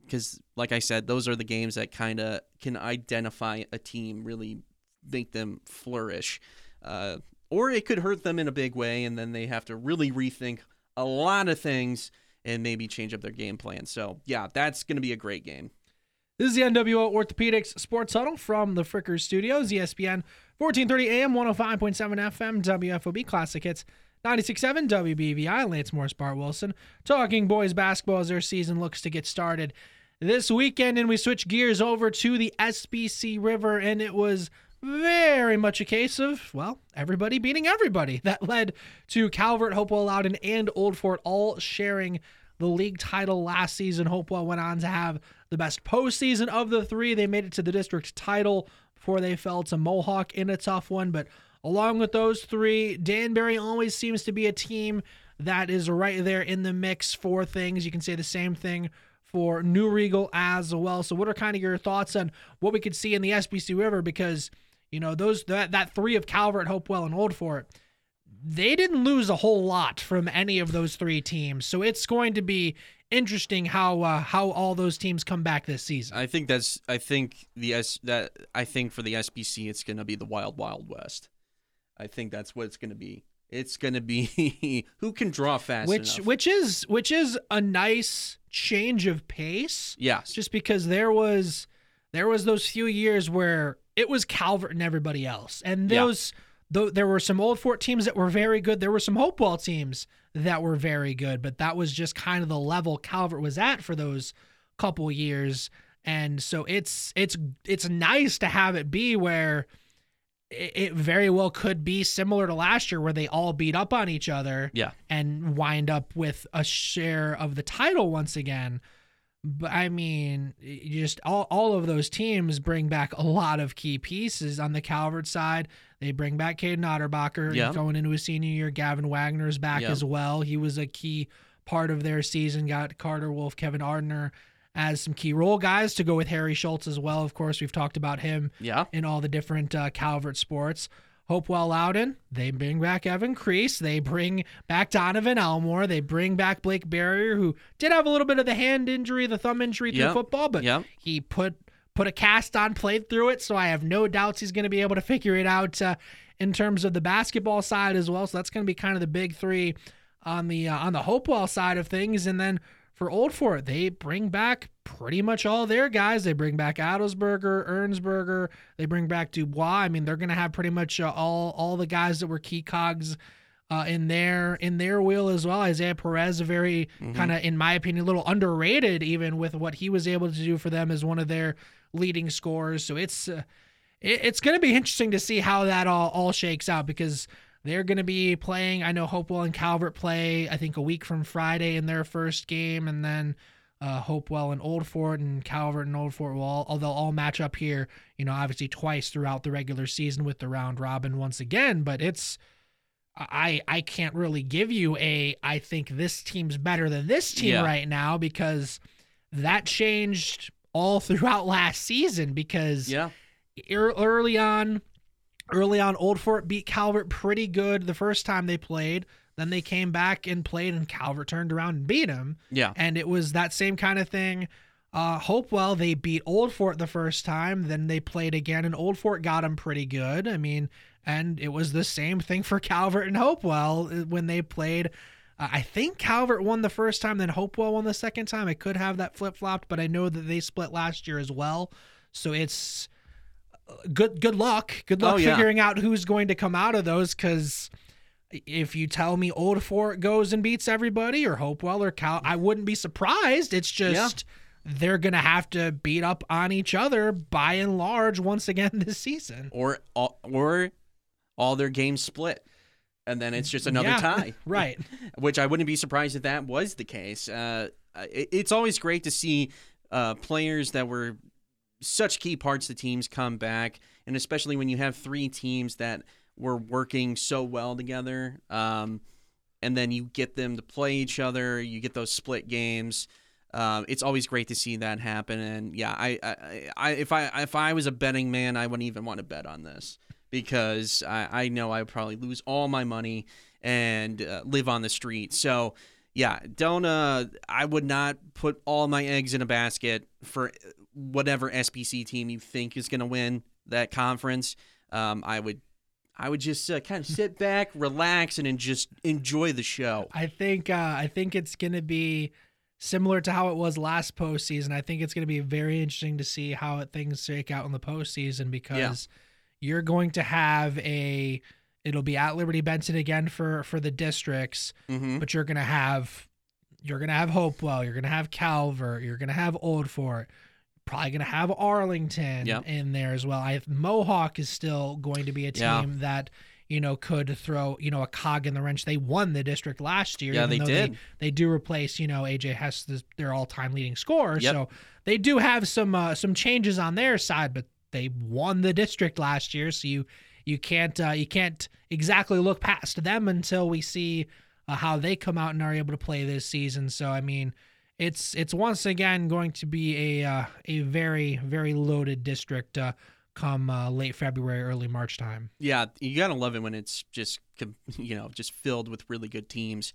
because like I said, those are the games that kind of can identify a team, really make them flourish, uh, or it could hurt them in a big way, and then they have to really rethink a lot of things and maybe change up their game plan. So yeah, that's gonna be a great game. This is the NWO Orthopedics Sports Huddle from the Frickers Studios, ESPN 1430 AM, 105.7 FM, WFOB Classic Hits, 96.7 WBVI. Lance Morris, Bart Wilson, talking boys basketball as their season looks to get started this weekend. And we switch gears over to the SBC River, and it was very much a case of, well, everybody beating everybody. That led to Calvert, Hopewell Loudon, and Old Fort all sharing the league title last season. Hopewell went on to have the best postseason of the three. They made it to the district title before they fell to Mohawk in a tough one. But along with those three, Danbury always seems to be a team that is right there in the mix for things. You can say the same thing for New Riegel as well. So, what are kind of your thoughts on what we could see in the SBC River? Because you know those that that three of Calvert, Hopewell, and Old Fort they didn't lose a whole lot from any of those three teams. So it's going to be interesting how uh, how all those teams come back this season. I think that's I think the S that I think for the SBC it's going to be the wild wild west. I think that's what it's going to be. It's going to be who can draw fast which enough. which is which is a nice change of pace. Yes. Just because there was there was those few years where it was Calvert and everybody else. And Yeah. those though there were some old fort teams that were very good. There were some Hopewell teams that were very good, but that was just kind of the level Calvert was at for those couple years. And so it's it's it's nice to have it be where it very well could be similar to last year where they all beat up on each other Yeah. and wind up with a share of the title once again. But I mean, just all, all of those teams bring back a lot of key pieces on the Calvert side. They bring back Caden Otterbacher Yeah. going into his senior year. Gavin Wagner's back Yeah. as well. He was a key part of their season. Got Carter Wolf, Kevin Ardner as some key role guys to go with Harry Schultz as well. Of course, we've talked about him Yeah. in all the different uh, Calvert sports. Hopewell Loudon, they bring back Evan Crease. They bring back Donovan Elmore. They bring back Blake Barrier, who did have a little bit of the hand injury, the thumb injury through Yep. football, but Yep. he put put a cast on, played through it. So I have no doubts he's going to be able to figure it out uh, in terms of the basketball side as well. So that's going to be kind of the big three on the uh, on the Hopewell side of things, and then for Old Fort, they bring back pretty much all their guys. They bring back Adelsberger, Ernsberger. They bring back Dubois. I mean, they're going to have pretty much uh, all all the guys that were key cogs uh, in their in their wheel as well. Isaiah Perez, a very kind of, in my opinion, a little underrated even with what he was able to do for them as one of their leading scorers. So it's uh, it, it's going to be interesting to see how that all all shakes out because they're going to be playing. I know Hopewell and Calvert play. I think a week from Friday in their first game, and then uh, Hopewell and Old Fort and Calvert and Old Fort will all, they'll all match up here. You know, obviously twice throughout the regular season with the round robin once again. But it's I I can't really give you a I think this team's better than this team Yeah. right now because that changed all throughout last season because Yeah. ear- early on early on Old Fort beat Calvert pretty good the first time they played. Then they came back and played and Calvert turned around and beat him. Yeah. And it was that same kind of thing. Uh, Hopewell, they beat Old Fort the first time. Then they played again, and Old Fort got them pretty good. I mean, and it was the same thing for Calvert and Hopewell uh, when they played. Uh, I think Calvert won the first time, then Hopewell won the second time. I could have that flip flopped, but I know that they split last year as well. So it's good. Good luck. Good luck Oh, yeah. figuring out who's going to come out of those because if you tell me Old Fort goes and beats everybody or Hopewell or Cal, I wouldn't be surprised. It's just they're gonna have to beat up on each other by and large once again this season. Or all- or all their games split. And then it's just another Yeah, tie. right. Which I wouldn't be surprised if that was the case. Uh, it, it's always great to see uh, players that were such key parts the teams come back, and especially when you have three teams that were working so well together, um, and then you get them to play each other, you get those split games. Um, it's always great to see that happen, and yeah, I, I, I, if I, if I was a betting man, I wouldn't even want to bet on this because I, I know I would probably lose all my money and uh, live on the street. So, yeah, don't. Uh, I would not put all my eggs in a basket for whatever SBC team you think is going to win that conference. Um, I would, I would just uh, kind of sit back, relax, and then just enjoy the show. I think uh, I think it's gonna be similar to how it was last postseason. I think it's gonna be very interesting to see how things shake out in the postseason because you're going to have a it'll be at Liberty Benton again for for the districts, Mm-hmm. but you're gonna have you're gonna have Hopewell, you're gonna have Calvert, you're gonna have Old Fort, probably gonna have Arlington Yep. in there as well. I Mohawk is still going to be a team Yeah. that you know could throw you know a cog in the wrench. They won the district last year. Yeah, even they though did. They, do replace you know AJ Hess, the- their all-time leading scorer. Yep. So they do have some uh, some changes on their side, but they won the district last year, so you you can't uh, you can't exactly look past them until we see uh, how they come out and are able to play this season. So I mean, it's it's once again going to be a uh, a very very loaded district uh, come uh, late February, early March time. Yeah, you gotta love it when it's just you know just filled with really good teams,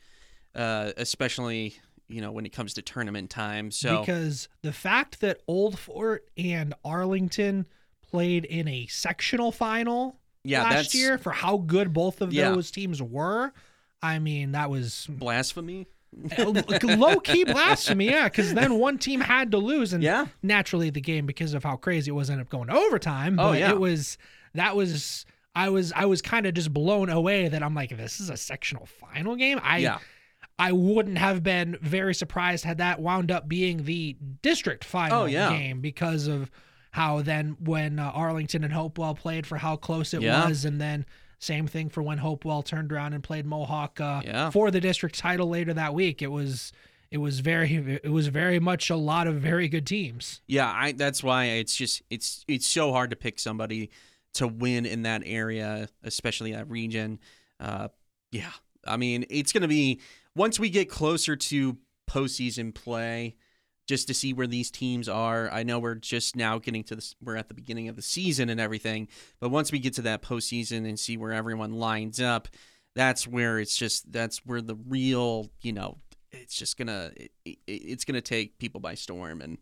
uh, especially you know when it comes to tournament time. So because the fact that Old Fort and Arlington played in a sectional final yeah, last year for how good both of Yeah. those teams were, I mean that was blasphemy. low key blasphemy. Yeah, because then one team had to lose, and Yeah. naturally the game because of how crazy it was ended up going to overtime. Oh, but yeah. it was that was. I was I was kind of just blown away that I'm like this is a sectional final game. I Yeah. I wouldn't have been very surprised had that wound up being the district final Oh, yeah. game because of how then when uh, Arlington and Hopewell played for how close it Yeah. was, and then same thing for when Hopewell turned around and played Mohawk uh, Yeah. for the district title later that week. It was it was very it was very much a lot of very good teams. Yeah, I that's why it's just it's it's so hard to pick somebody to win in that area, especially that region. Uh, yeah, I mean it's gonna be once we get closer to postseason play, just to see where these teams are. I know we're just now getting to this, we're at the beginning of the season and everything, but once we get to that postseason and see where everyone lines up, that's where it's just that's where the real you know it's just gonna it, it, it's gonna take people by storm and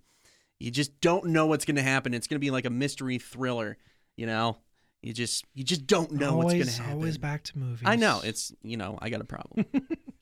you just don't know what's to happen. It's to be like a mystery thriller, you know. You just you just don't know always, what's going to happen. Always back to movies. I know it's you know I got a problem.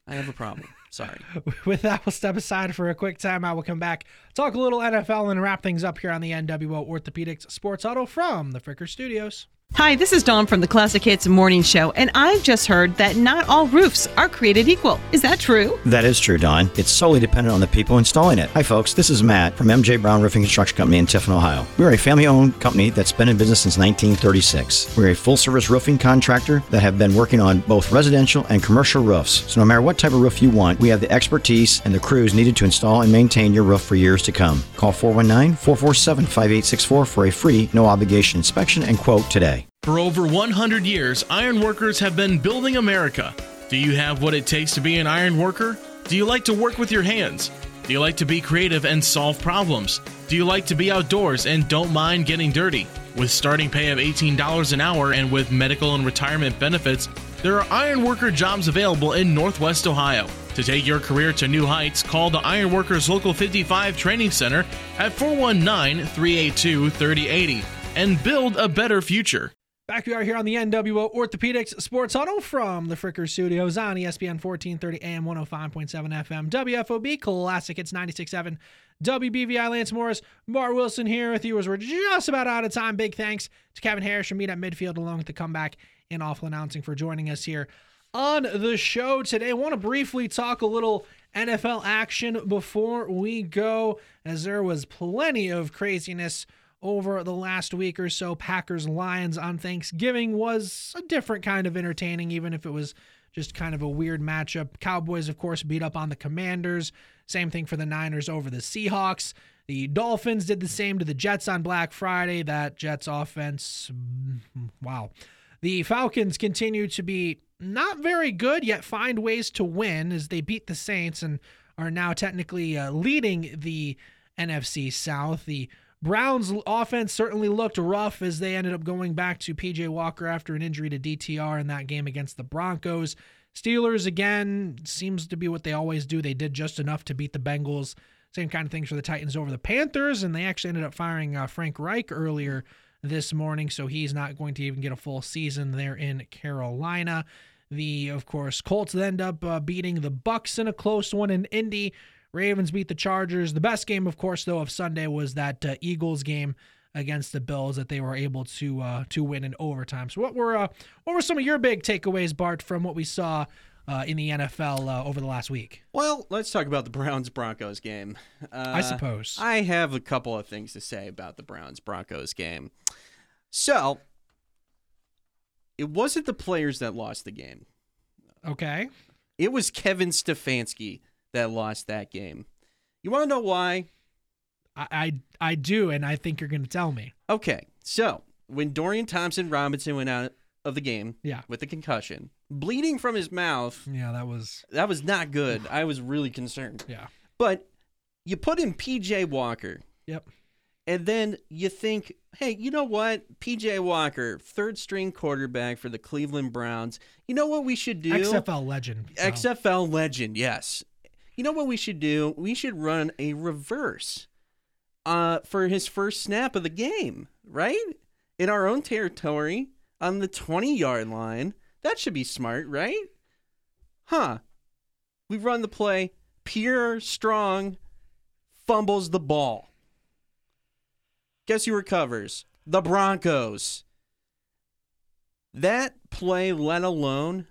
I have a problem. Sorry. With that, we'll step aside for a quick timeout. We'll come back, talk a little NFL, and wrap things up here on the NWO Orthopedics Sports Huddle from the Fricker Studios. Hi, this is Dawn from the Classic Hits Morning Show, and I've just heard that not all roofs are created equal. Is that true? That is true, Don. It's solely dependent on the people installing it. Hi, folks. This is Matt from MJ Brown Roofing Construction Company in Tiffin, Ohio. We're a family owned company that's been in business since 1936. We're a full service roofing contractor that have been working on both residential and commercial roofs. So, no matter what type of roof you want, we have the expertise and the crews needed to install and maintain your roof for years to come. Call 419 447 5864 for a free, no obligation inspection and quote today. For over 100 years, ironworkers have been building America. Do you have what it takes to be an iron worker? Do you like to work with your hands? Do you like to be creative and solve problems? Do you like to be outdoors and don't mind getting dirty? With starting pay of $18 an hour and with medical and retirement benefits, there are ironworker jobs available in Northwest Ohio. To take your career to new heights, call the Ironworkers Local 55 Training Center at 419 382 3080 and build a better future. Back we are here on the NWO Orthopedics Sports Huddle from the Fricker Studios on ESPN 1430 AM 105.7 FM WFOB Classic. It's 96.7 WBVI Lance Morris. Bart Wilson here with you as we're just about out of time. Big thanks to Kevin Harrish from Meet at Midfield along with the comeback and awful announcing for joining us here on the show today. I want to briefly talk a little NFL action before we go, as there was plenty of craziness over the last week or so. Packers Lions on Thanksgiving was a different kind of entertaining, even if it was just kind of a weird matchup. Cowboys, of course, beat up on the Commanders. Same thing for the Niners over the Seahawks. The Dolphins did the same to the Jets on Black Friday. That Jets offense, mm, wow. The Falcons continue to be not very good, yet find ways to win as they beat the Saints and are now technically uh, leading the NFC South. The Browns offense certainly looked rough as they ended up going back to PJ Walker after an injury to DTR in that game against the Broncos. Steelers again seems to be what they always do. They did just enough to beat the Bengals. Same kind of things for the Titans over the Panthers, and they actually ended up firing uh, Frank Reich earlier this morning, so he's not going to even get a full season there in Carolina. The of course Colts end up uh, beating the Bucks in a close one in Indy. Ravens beat the Chargers. The best game, of course, though, of Sunday was that uh, Eagles game against the Bills that they were able to uh, to win in overtime. So, what were uh, what were some of your big takeaways, Bart, from what we saw uh, in the NFL uh, over the last week? Well, let's talk about the Browns Broncos game. Uh, I suppose. I have a couple of things to say about the Browns Broncos game. So, it wasn't the players that lost the game. Okay. It was Kevin Stefanski that lost that game. You want to know why? I, I I do, and I think you're going to tell me. Okay, so when Dorian Thompson Robinson went out of the game, Yeah. with the concussion, bleeding from his mouth, Yeah, that was that was not good. I was really concerned. yeah. But you put in PJ Walker, Yep. And then you think, hey, you know what? PJ Walker, third string quarterback for the Cleveland Browns. You know what we should do? XFL legend. so. XFL legend, yes. You know what we should do? We should run a reverse uh, for his first snap of the game, right? In our own territory on the 20 yard line. That should be smart, right? Huh. We run the play. Pierre Strong fumbles the ball. Guess who recovers? The Broncos. That play, let alone,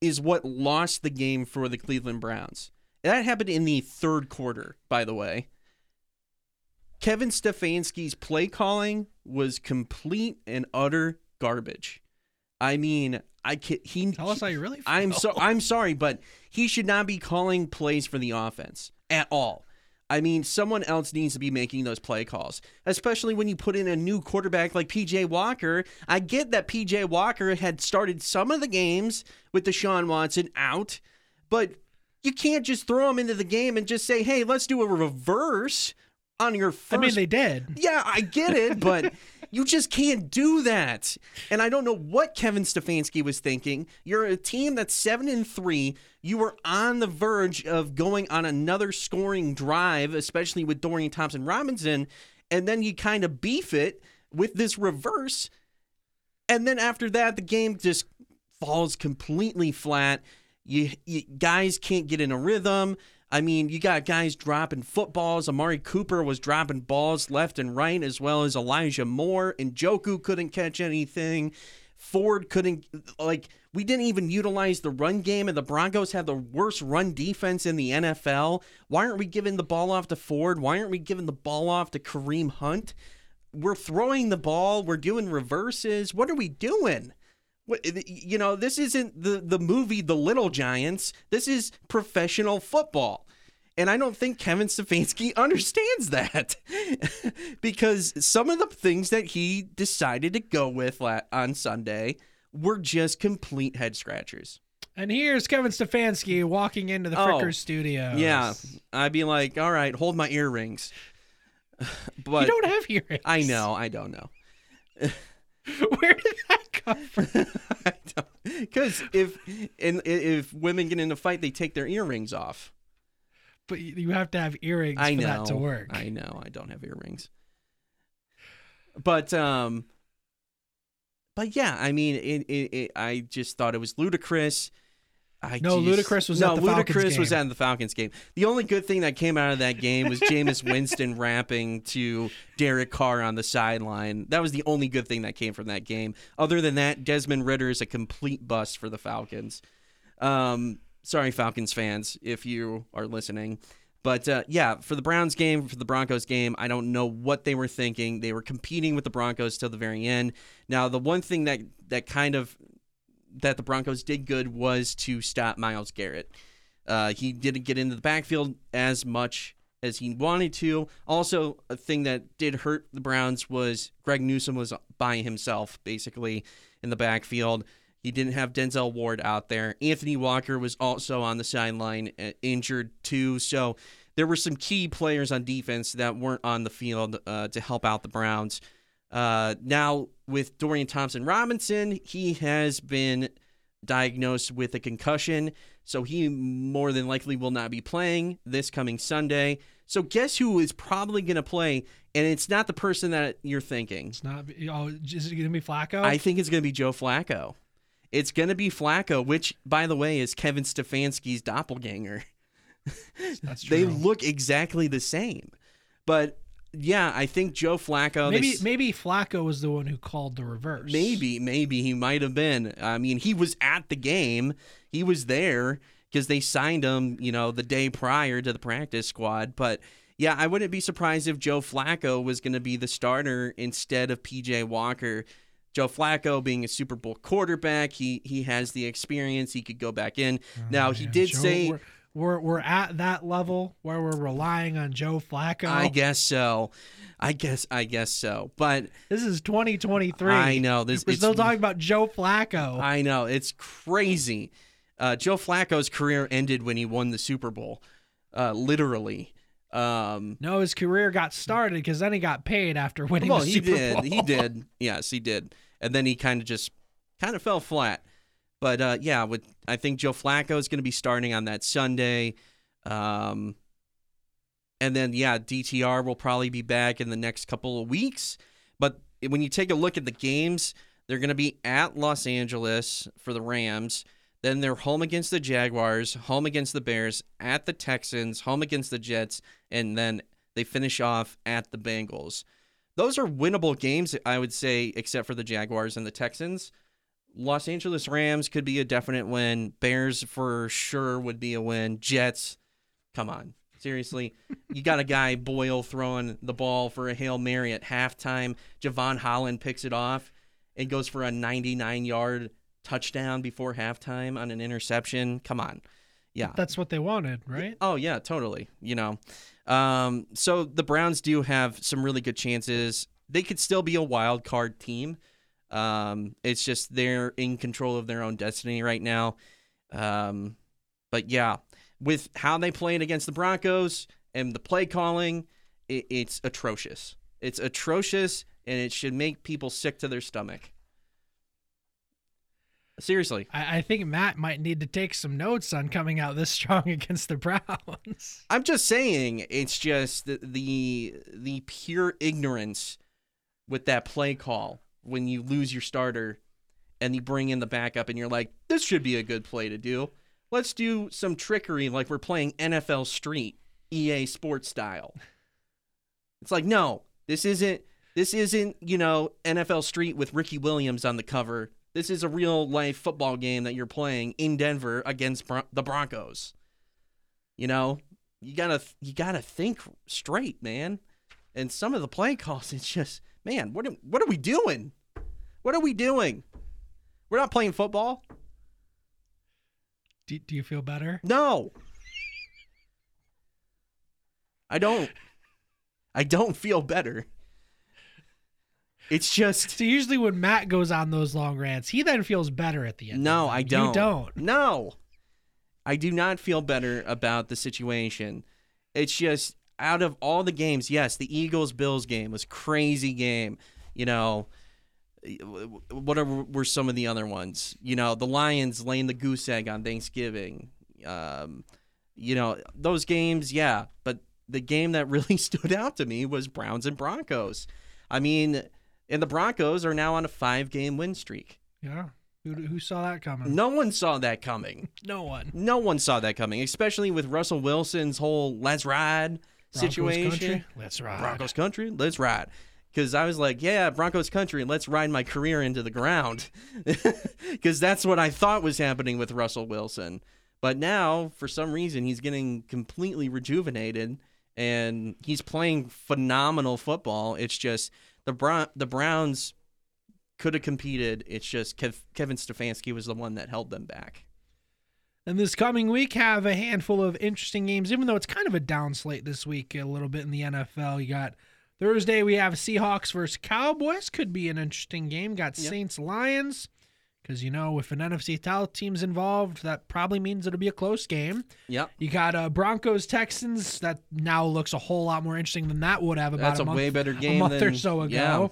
is what lost the game for the Cleveland Browns. That happened in the third quarter, by the way. Kevin Stefanski's play calling was complete and utter garbage. I mean, I can, he Tell us how you really feel. I'm so I'm sorry, but he should not be calling plays for the offense at all. I mean, someone else needs to be making those play calls, especially when you put in a new quarterback like PJ Walker. I get that PJ Walker had started some of the games with Deshaun Watson out, but you can't just throw him into the game and just say, "Hey, let's do a reverse on your first I mean, they did. yeah, I get it, but you just can't do that. And I don't know what Kevin Stefanski was thinking. You're a team that's seven and three. You were on the verge of going on another scoring drive, especially with Dorian Thompson Robinson, and then you kind of beef it with this reverse. And then after that, the game just falls completely flat. You, you guys can't get in a rhythm. I mean, you got guys dropping footballs. Amari Cooper was dropping balls left and right, as well as Elijah Moore. And Njoku couldn't catch anything. Ford couldn't, like, we didn't even utilize the run game, and the Broncos have the worst run defense in the NFL. Why aren't we giving the ball off to Ford? Why aren't we giving the ball off to Kareem Hunt? We're throwing the ball, we're doing reverses. What are we doing? You know, this isn't the, the movie The Little Giants. This is professional football. And I don't think Kevin Stefanski understands that because some of the things that he decided to go with on Sunday were just complete head scratchers. And here's Kevin Stefanski walking into the Fricker Oh, studio. Yeah, I'd be like, all right, hold my earrings. But You don't have earrings. I know, I don't know. Where did that come from? Because if and if women get in a fight, they take their earrings off. But you have to have earrings I for know. that to work. I know. I don't have earrings. But um but yeah, I mean it, it, it I just thought it was ludicrous. I No, Ludacris was no, at the Falcons Ludacris was game. at the Falcons game. The only good thing that came out of that game was Jameis Winston rapping to Derek Carr on the sideline. That was the only good thing that came from that game. Other than that, Desmond Ridder is a complete bust for the Falcons. Um, sorry, Falcons fans, if you are listening. But uh, yeah, for the Browns game, for the Broncos game, I don't know what they were thinking. They were competing with the Broncos till the very end. Now, the one thing that that kind of that the Broncos did good was to stop Myles Garrett. Uh, he didn't get into the backfield as much as he wanted to. Also, a thing that did hurt the Browns was Greg Newsome was by himself, basically, in the backfield. He didn't have Denzel Ward out there. Anthony Walker was also on the sideline, uh, injured too. So there were some key players on defense that weren't on the field uh, to help out the Browns. Uh, now, with Dorian Thompson Robinson, he has been diagnosed with a concussion, so he more than likely will not be playing this coming Sunday. So, guess who is probably going to play? And it's not the person that you're thinking. It's not. Oh, is it going to be Flacco? I think it's going to be Joe Flacco. It's going to be Flacco, which, by the way, is Kevin Stefanski's doppelganger. That's They look exactly the same. But yeah, I think Joe Flacco. maybe s- maybe Flacco was the one who called the reverse. Maybe, maybe he might have been. I mean, he was at the game. He was there because they signed him, you know, the day prior to the practice squad. But yeah, I wouldn't be surprised if Joe Flacco was going to be the starter instead of PJ Walker. Joe Flacco being a Super Bowl quarterback, he he has the experience. He could go back in. Oh, now he Oh, did Joe- say we're, we're at that level where we're relying on Joe Flacco. I guess so. I guess I guess so. But this is 2023. I know this. We're still talking about Joe Flacco. I know it's crazy. Uh, Joe Flacco's career ended when he won the Super Bowl, uh, literally. Um, no, his career got started because then he got paid after winning. well, the he Super did. Bowl. He did. Yes, he did. And then he kind of just kind of fell flat. But uh, yeah, with I think Joe Flacco is going to be starting on that Sunday. Um, and then yeah, DTR will probably be back in the next couple of weeks. But when you take a look at the games, they're going to be at Los Angeles for the Rams. Then they're home against the Jaguars, home against the Bears, at the Texans, home against the Jets, and then they finish off at the Bengals. Those are winnable games, I would say, except for the Jaguars and the Texans. Los Angeles Rams could be a definite win. Bears for sure would be a win. Jets, come on. Seriously, you got a guy Boyle throwing the ball for a hail mary at halftime. Jevon Holland picks it off and goes for a 99 yard touchdown before halftime on an interception. Come on, yeah, That's what they wanted, right? Oh yeah, totally. You know, um, so the Browns do have some really good chances. They could still be a wild card team. Um, it's just they're in control of their own destiny right now. Um, but yeah, with how they played against the Broncos and the play calling, it, it's atrocious. It's atrocious, and it should make people sick to their stomach. Seriously. I, I think Matt might need to take some notes on coming out this strong against the Browns. I'm just saying, it's just the, the the pure ignorance with that play call when you lose your starter and you bring in the backup and you're like, this should be a good play to do. Let's do some trickery like we're playing NFL Street, EA Sports style. It's like, no, this isn't this isn't, you know, NFL Street with Ricky Williams on the cover. This is a real life football game that you're playing in Denver against Bron- the Broncos. You know, you gotta you gotta think straight, man. And some of the play calls, it's just, man, what are, what are we doing? What are we doing? We're not playing football. Do, do you feel better? No. I don't. I don't feel better. It's just So usually when Matt goes on those long rants, he then feels better at the end. no. I don't. You don't. No. I do not feel better about the situation. It's just out of all the games, yes, the Eagles Bills game was crazy game. You know, what are, were some of the other ones? You know, the Lions laying the goose egg on Thanksgiving. Um, you know, those games, yeah, but the game that really stood out to me was Browns and Broncos. I mean, and the Broncos are now on a five-game win streak. Yeah. Who, who saw that coming? No one saw that coming. No one. No one saw that coming, especially with Russell Wilson's whole "let's ride" Broncos situation. country, let's ride. Broncos country, let's ride. Because I was like, yeah, Broncos country, let's ride my career into the ground. Because that's what I thought was happening with Russell Wilson. But now, for some reason, he's getting completely rejuvenated and he's playing phenomenal football. It's just the Brown- the Browns could have competed. It's just Kev- Kevin Stefanski was the one that held them back. And this coming week have a handful of interesting games, even though it's kind of a down slate this week a little bit in the NFL. You got Thursday we have Seahawks versus Cowboys. Could be an interesting game. Got Yep. Saints Lions. Because you know, if an NFC South team's involved, that probably means it'll be a close game. Yep. You got uh, Broncos Texans. That now looks a whole lot more interesting than that would have about That's a, a month, way better game a month or so ago. yeah.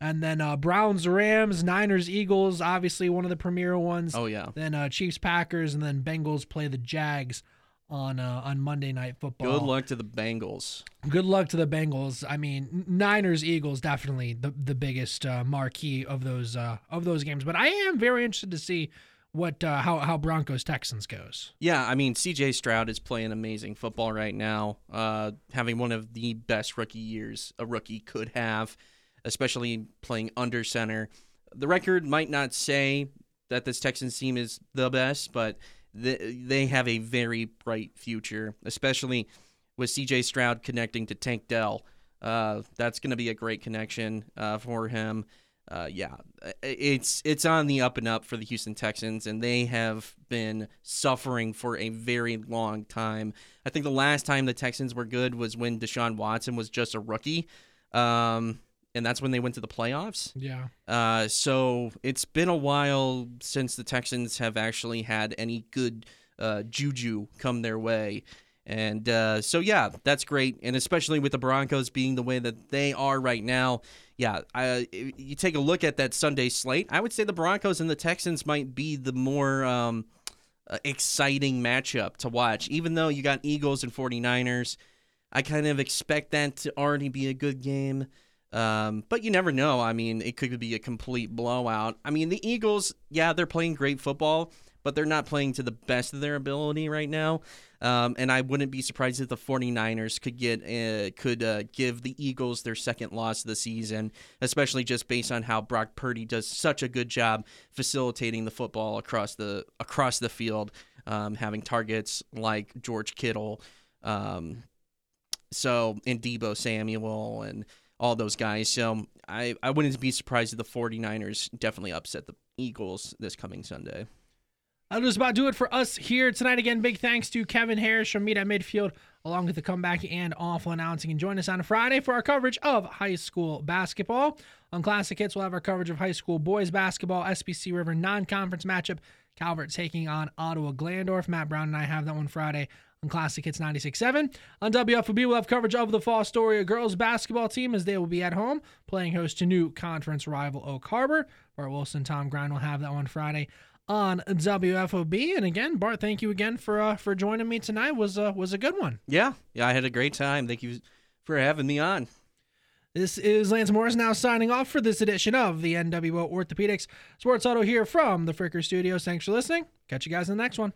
And then uh, Browns Rams, Niners Eagles, obviously one of the premier ones. Oh yeah. Then uh, Chiefs Packers, and then Bengals play the Jags on uh, on Monday Night Football. Good luck to the Bengals. Good luck to the Bengals. I mean, Niners Eagles definitely the the biggest uh, marquee of those uh, of those games. But I am very interested to see what uh, how how Broncos Texans goes. Yeah, I mean C.J. Stroud is playing amazing football right now, uh, having one of the best rookie years a rookie could have, especially playing under center. The record might not say that this Texans team is the best, but they, they have a very bright future, especially with C.J. Stroud connecting to Tank Dell. Uh, that's going to be a great connection uh, for him. Uh, yeah, it's it's on the up and up for the Houston Texans, and they have been suffering for a very long time. I think the last time the Texans were good was when Deshaun Watson was just a rookie, um, and that's when they went to the playoffs. Yeah. Uh, so it's been a while since the Texans have actually had any good uh, juju come their way. And uh, so, yeah, that's great. And especially with the Broncos being the way that they are right now, yeah, I, you take a look at that Sunday slate, I would say the Broncos and the Texans might be the more um, uh, exciting matchup to watch. Even though you got Eagles and 49ers, I kind of expect that to already be a good game. Um, but you never know. I mean, it could be a complete blowout. I mean, the Eagles, yeah, they're playing great football, but they're not playing to the best of their ability right now. Um, and I wouldn't be surprised if the 49ers could get uh, could uh, give the Eagles their second loss of the season, especially just based on how Brock Purdy does such a good job facilitating the football across the across the field, um, having targets like George Kittle, um, so and Deebo Samuel and all those guys. So I, I wouldn't be surprised if the 49ers definitely upset the Eagles this coming Sunday. That was about do it for us here tonight. Again, big thanks to Kevin Harrish from Meet at Midfield, along with the comeback and awful announcing. And join us on Friday for our coverage of high school basketball. On Classic Hits, we'll have our coverage of high school boys basketball, SBC River non-conference matchup. Calvert taking on Ottawa Glandorf. Matt Brown and I have that one Friday on Classic Hits 96.7. On WFOB, we'll have coverage of the Fall Fostoria girls basketball team as they will be at home playing host to new conference rival Oak Harbor. Bart Wilson, Tom Grind will have that one Friday on WFOB. And again, Bart, thank you again for uh, for joining me tonight. was uh, was a good one. Yeah, yeah, I had a great time. Thank you for having me on. This is Lance Morris now signing off for this edition of the NWO Orthopedics Sports Huddle here from the Fricker Studios. Thanks for listening. Catch you guys in the next one.